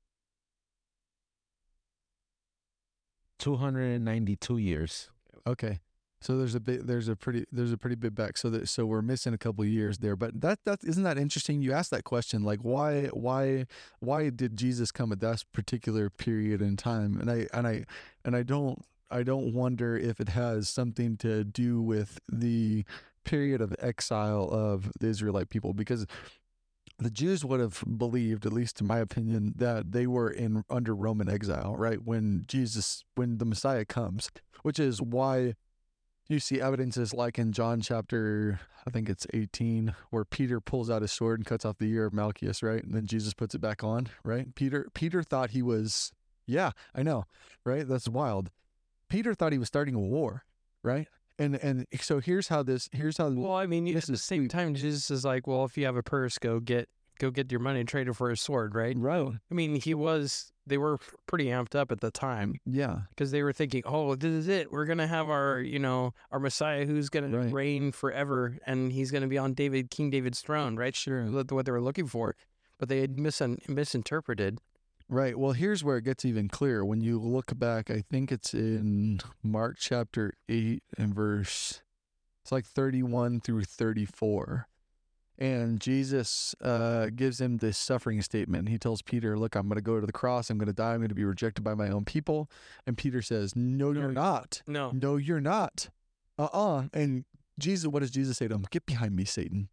292 years.
Okay. So there's a bit there's a pretty there's a pretty big back. So that so we're missing a couple years there. But that that isn't that interesting? You asked that question like why why why did Jesus come at that particular period in time? And I and I and I don't I don't wonder if it has something to do with the period of exile of the Israelite people. Because the Jews would have believed, at least in my opinion, that they were in under Roman exile, right? When Jesus, when the Messiah comes, which is why you see evidences like in John chapter, I think it's 18, where Peter pulls out his sword and cuts off the ear of Malchus, right? And then Jesus puts it back on, right? Peter Peter thought he was Yeah, I know, right? That's wild. Peter thought he was starting a war, right? And and so here's how this here's how
Well, I mean, at the same time, Jesus is like, well, if you have a purse, go get go get your money and trade it for a sword, right?
right.
I mean, he was. They were pretty amped up at the time
Yeah,
because they were thinking, "Oh, this is it. We're gonna have our, you know, our Messiah who's gonna reign forever, and he's gonna be on David, King David's throne, right?
Sure.
What they were looking for, but they had misun- misinterpreted.
right. Well, here's where it gets even clearer. When you look back, I think it's in Mark chapter 8 and verse it's like 31 through 34. And Jesus uh, gives him this suffering statement. He tells Peter, Look, I'm going to go to the cross. I'm going to die. I'm going to be rejected by my own people. And Peter says, No, you're not.
No,
No, you're not. Uh uh And Jesus, what does Jesus say to him? Get behind me, Satan.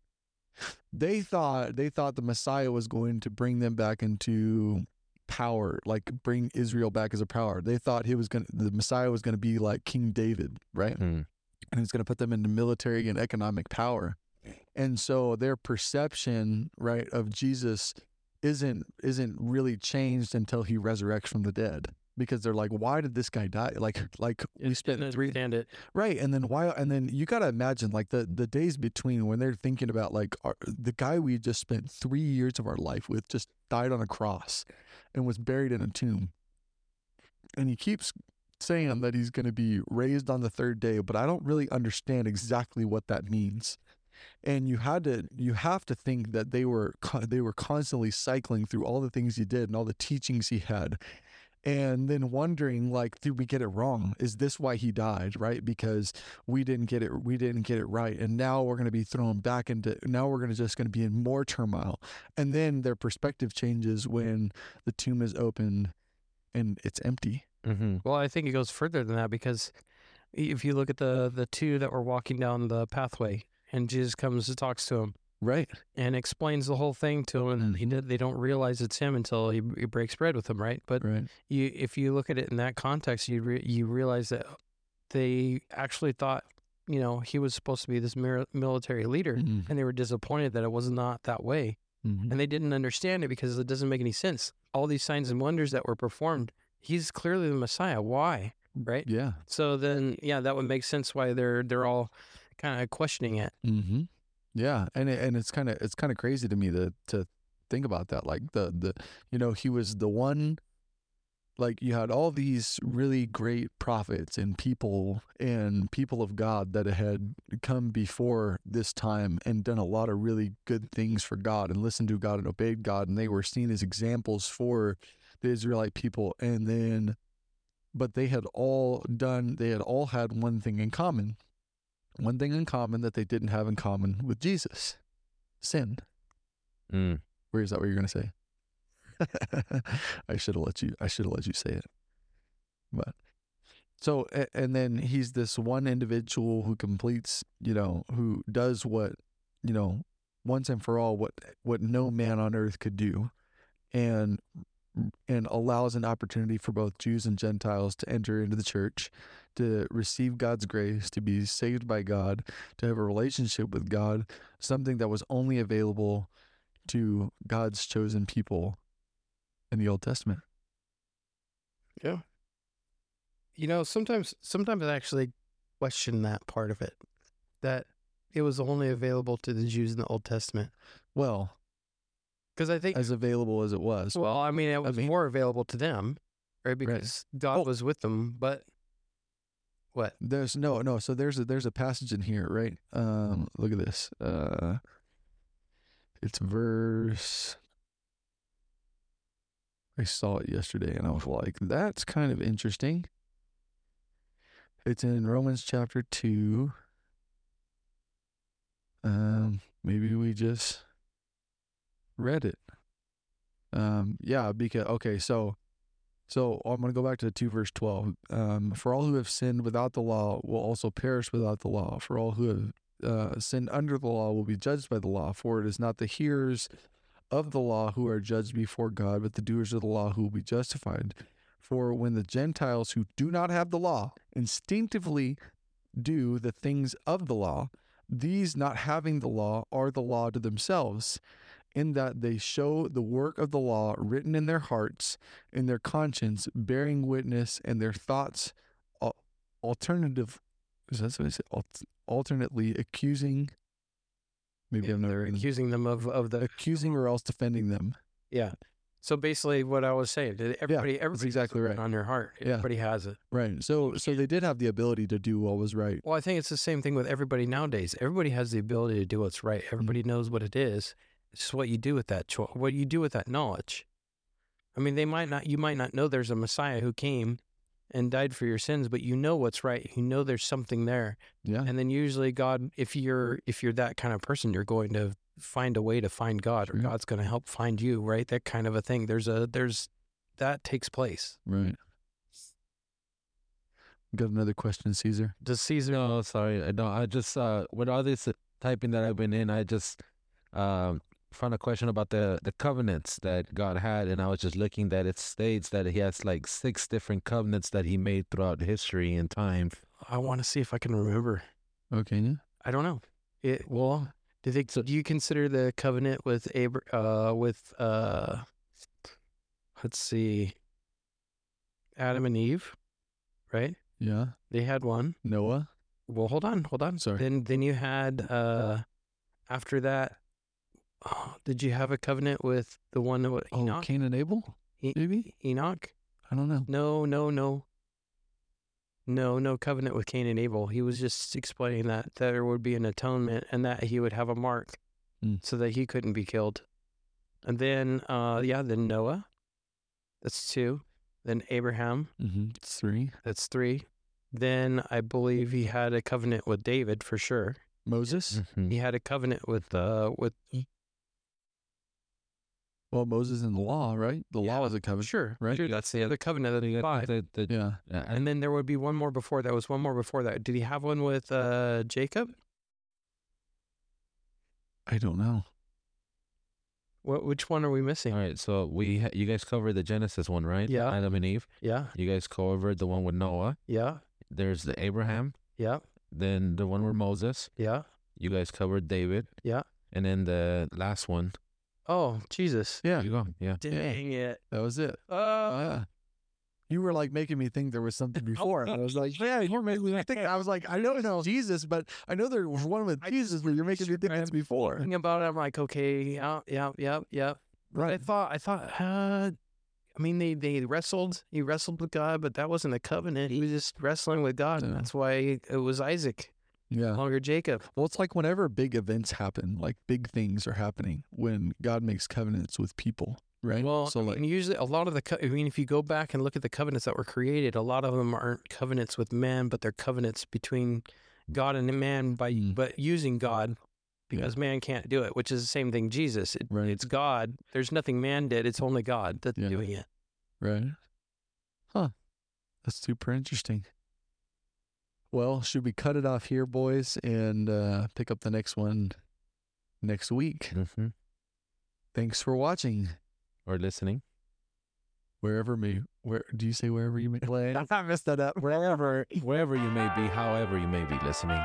They thought they thought the Messiah was going to bring them back into power, like bring Israel back as a power. They thought he was going to the Messiah was going to be like King David, right?
Hmm.
And he's going to put them into military and economic power. And so their perception, right, of Jesus isn't isn't really changed until he resurrects from the dead. Because they're like, why did this guy die? Like, like we spent
didn't
three
understand it.
Right, and then why? And then you gotta imagine like the the days between when they're thinking about like our, the guy we just spent three years of our life with just died on a cross and was buried in a tomb, and he keeps saying that he's going to be raised on the third day, but I don't really understand exactly what that means. And you had to you have to think that they were they were constantly cycling through all the things he did and all the teachings he had and then wondering like did we get it wrong? Is this why he died? Right? Because we didn't get it we didn't get it right and now we're going to be thrown back into now we're going to just going to be in more turmoil and then their perspective changes when the tomb is open and it's empty.
Mm-hmm.
Well, I think it goes further than that because if you look at the the two that were walking down the pathway, and Jesus comes and talks to him
right
and explains the whole thing to him, and he, they don't realize it's him until he, he breaks bread with him, right? But
right
you, if you look at it in that context, you re, you realize that they actually thought, you know, he was supposed to be this mir- military leader,
Mhm.
and they were disappointed that it was not that way,
Mhm.
and they didn't understand it because it doesn't make any sense. All these signs and wonders that were performed, he's clearly the Messiah. Why? Right?
yeah
So then, yeah, that would make sense why they're they're all kind of questioning it.
Mm-hmm. Yeah, and it, and it's kind of it's kind of crazy to me to to think about that. Like the the you know he was the one. Like you had all these really great prophets and people and people of God that had come before this time and done a lot of really good things for God and listened to God and obeyed God and they were seen as examples for the Israelite people and then but they had all done they had all had one thing in common one thing in common that they didn't have in common with Jesus sin.
Mm.
Where is that what you're going to say? I should have let you I should have let you say it. But so and then he's this one individual who completes, you know, who does what, you know, once and for all what what no man on earth could do and and allows an opportunity for both Jews and Gentiles to enter into the church, to receive God's grace, to be saved by God, to have a relationship with God, something that was only available to God's chosen people in the Old Testament.
Yeah. You know, sometimes sometimes I actually question that part of it. That it was only available to the Jews in the Old Testament.
Well,
Because I think
as available as it was.
well, I mean, it was
mean-
more available to them, right? Because God
Oh.
was with them, but what?
There's no no. So there's a there's a passage in here, right? Um, look at this. Uh, it's verse. I saw it yesterday, and I was like, "That's kind of interesting." It's in Romans chapter two. Um, maybe we just read it. Um, yeah, because okay, so so I'm going to go back to 2 verse 12. Um, for all who have sinned without the law will also perish without the law. For all who have uh, sinned under the law will be judged by the law. For it is not the hearers of the law who are judged before God, but the doers of the law who will be justified. For when the Gentiles who do not have the law instinctively do the things of the law, these not having the law are the law to themselves, in that they show the work of the law written in their hearts, in their conscience, bearing witness, and their thoughts alternative is that what I said? Alt- alternately accusing maybe I'm not
They're accusing them of, of the
accusing or else defending them.
yeah. So basically, what I was saying, that everybody, everybody
exactly right.
on their heart.
Yeah.
Everybody has it.
Right. So so they did have the ability to do what was right.
Well, I think it's the same thing with everybody nowadays. Everybody has the ability to do what's right.
Mm-hmm.
Everybody knows what it is. It's just what you do with that cho- what you do with that knowledge. I mean, they might not. You might not know there's a Messiah who came and died for your sins, but you know what's right. You know there's something there.
Yeah.
And then usually God, if you're if you're that kind of person, you're going to find a way to find God, or
Sure.
God's going to help find you. Right? That kind of a thing. There's a there's that takes place.
Right. Got another question, Caesar.
Does Caesar?
No, sorry, I don't. I just uh, with all this typing that I've been in, I just um found a question about the the covenants that God had, and I was just looking that it states that He has like six different covenants that He made throughout history and time.
I want to see if I can remember.
Okay. Yeah.
I don't know. It well, do they do you consider the covenant with Abra, uh with uh let's see Adam and Eve, right?
Yeah.
They had one.
Noah.
Well, hold on, hold on.
Sorry.
Then then you had uh after that oh, did you have a covenant with the one that wa-
Oh,
Enoch?
Cain and Abel.
E-
Maybe.
Enoch?
I don't know.
No, no, no. No, no covenant with Cain and Abel. He was just explaining that there would be an atonement and that he would have a mark
Mm.
so that he couldn't be killed. And then, uh, yeah, then Noah. That's two. Then Abraham.
Mm-hmm. It's three.
That's three. Then I believe he had a covenant with David for sure.
Moses.
Mhm.
He had a covenant with uh with
Well, Moses and the law, right? The
Yeah,
law was a covenant.
sure,
right?
Sure, that's the other covenant that he
got
five.
the- the-
Yeah.
And then there would be one more before that. Was one more before that. Did he have one with uh Jacob?
I don't know.
What? Which one are we missing?
all right, so we ha- you guys covered the Genesis one, right?
Yeah.
Adam and Eve.
Yeah,
You guys covered the one with Noah.
yeah,
There's the Abraham.
yeah,
Then the one with Moses.
yeah,
You guys covered David.
yeah.
And then the last one.
Oh, Jesus.
Yeah.
You go. Yeah.
Dang it.
That was it.
Uh,
Oh, yeah. You were like making me think there was something before. and I was like, yeah, you're making me think. I was like, I know it's Jesus, but I know there was one with Jesus, but you're making me think that's before.
thinking about it, I'm like, okay, yeah, yeah, yeah, yeah. I
Right.
thought, I thought, uh, I mean, they they wrestled. He wrestled with God, but that wasn't a covenant. He was just wrestling with God, and
Yeah.
that's why it was Isaac,
Yeah.
longer Jacob.
Well, it's like whenever big events happen, like big things are happening when God makes covenants with people, right?
Well,
so like,
and usually a lot of the, co- I mean, if you go back and look at the covenants that were created, a lot of them aren't covenants with man, but they're covenants between God and man by,
Mm.
but using God
Yeah.
because man can't do it, which is the same thing. Jesus, it,
Right.
it's God. There's nothing man did. It's only God that's
Yeah.
doing it.
right? Huh. That's super interesting. Well, should we cut it off here, boys, and uh, pick up the next one next week?
Mm-hmm.
Thanks for watching.
Or listening.
Wherever may, where do you say wherever you may play? I messed that up. Wherever.
Wherever you may be, however you may be listening.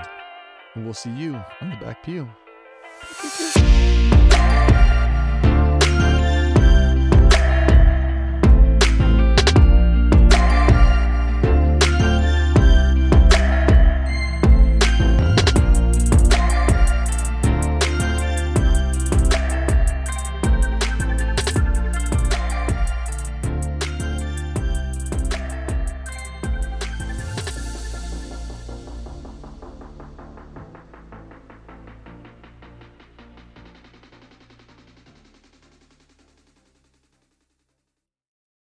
And we'll see you on the back pew.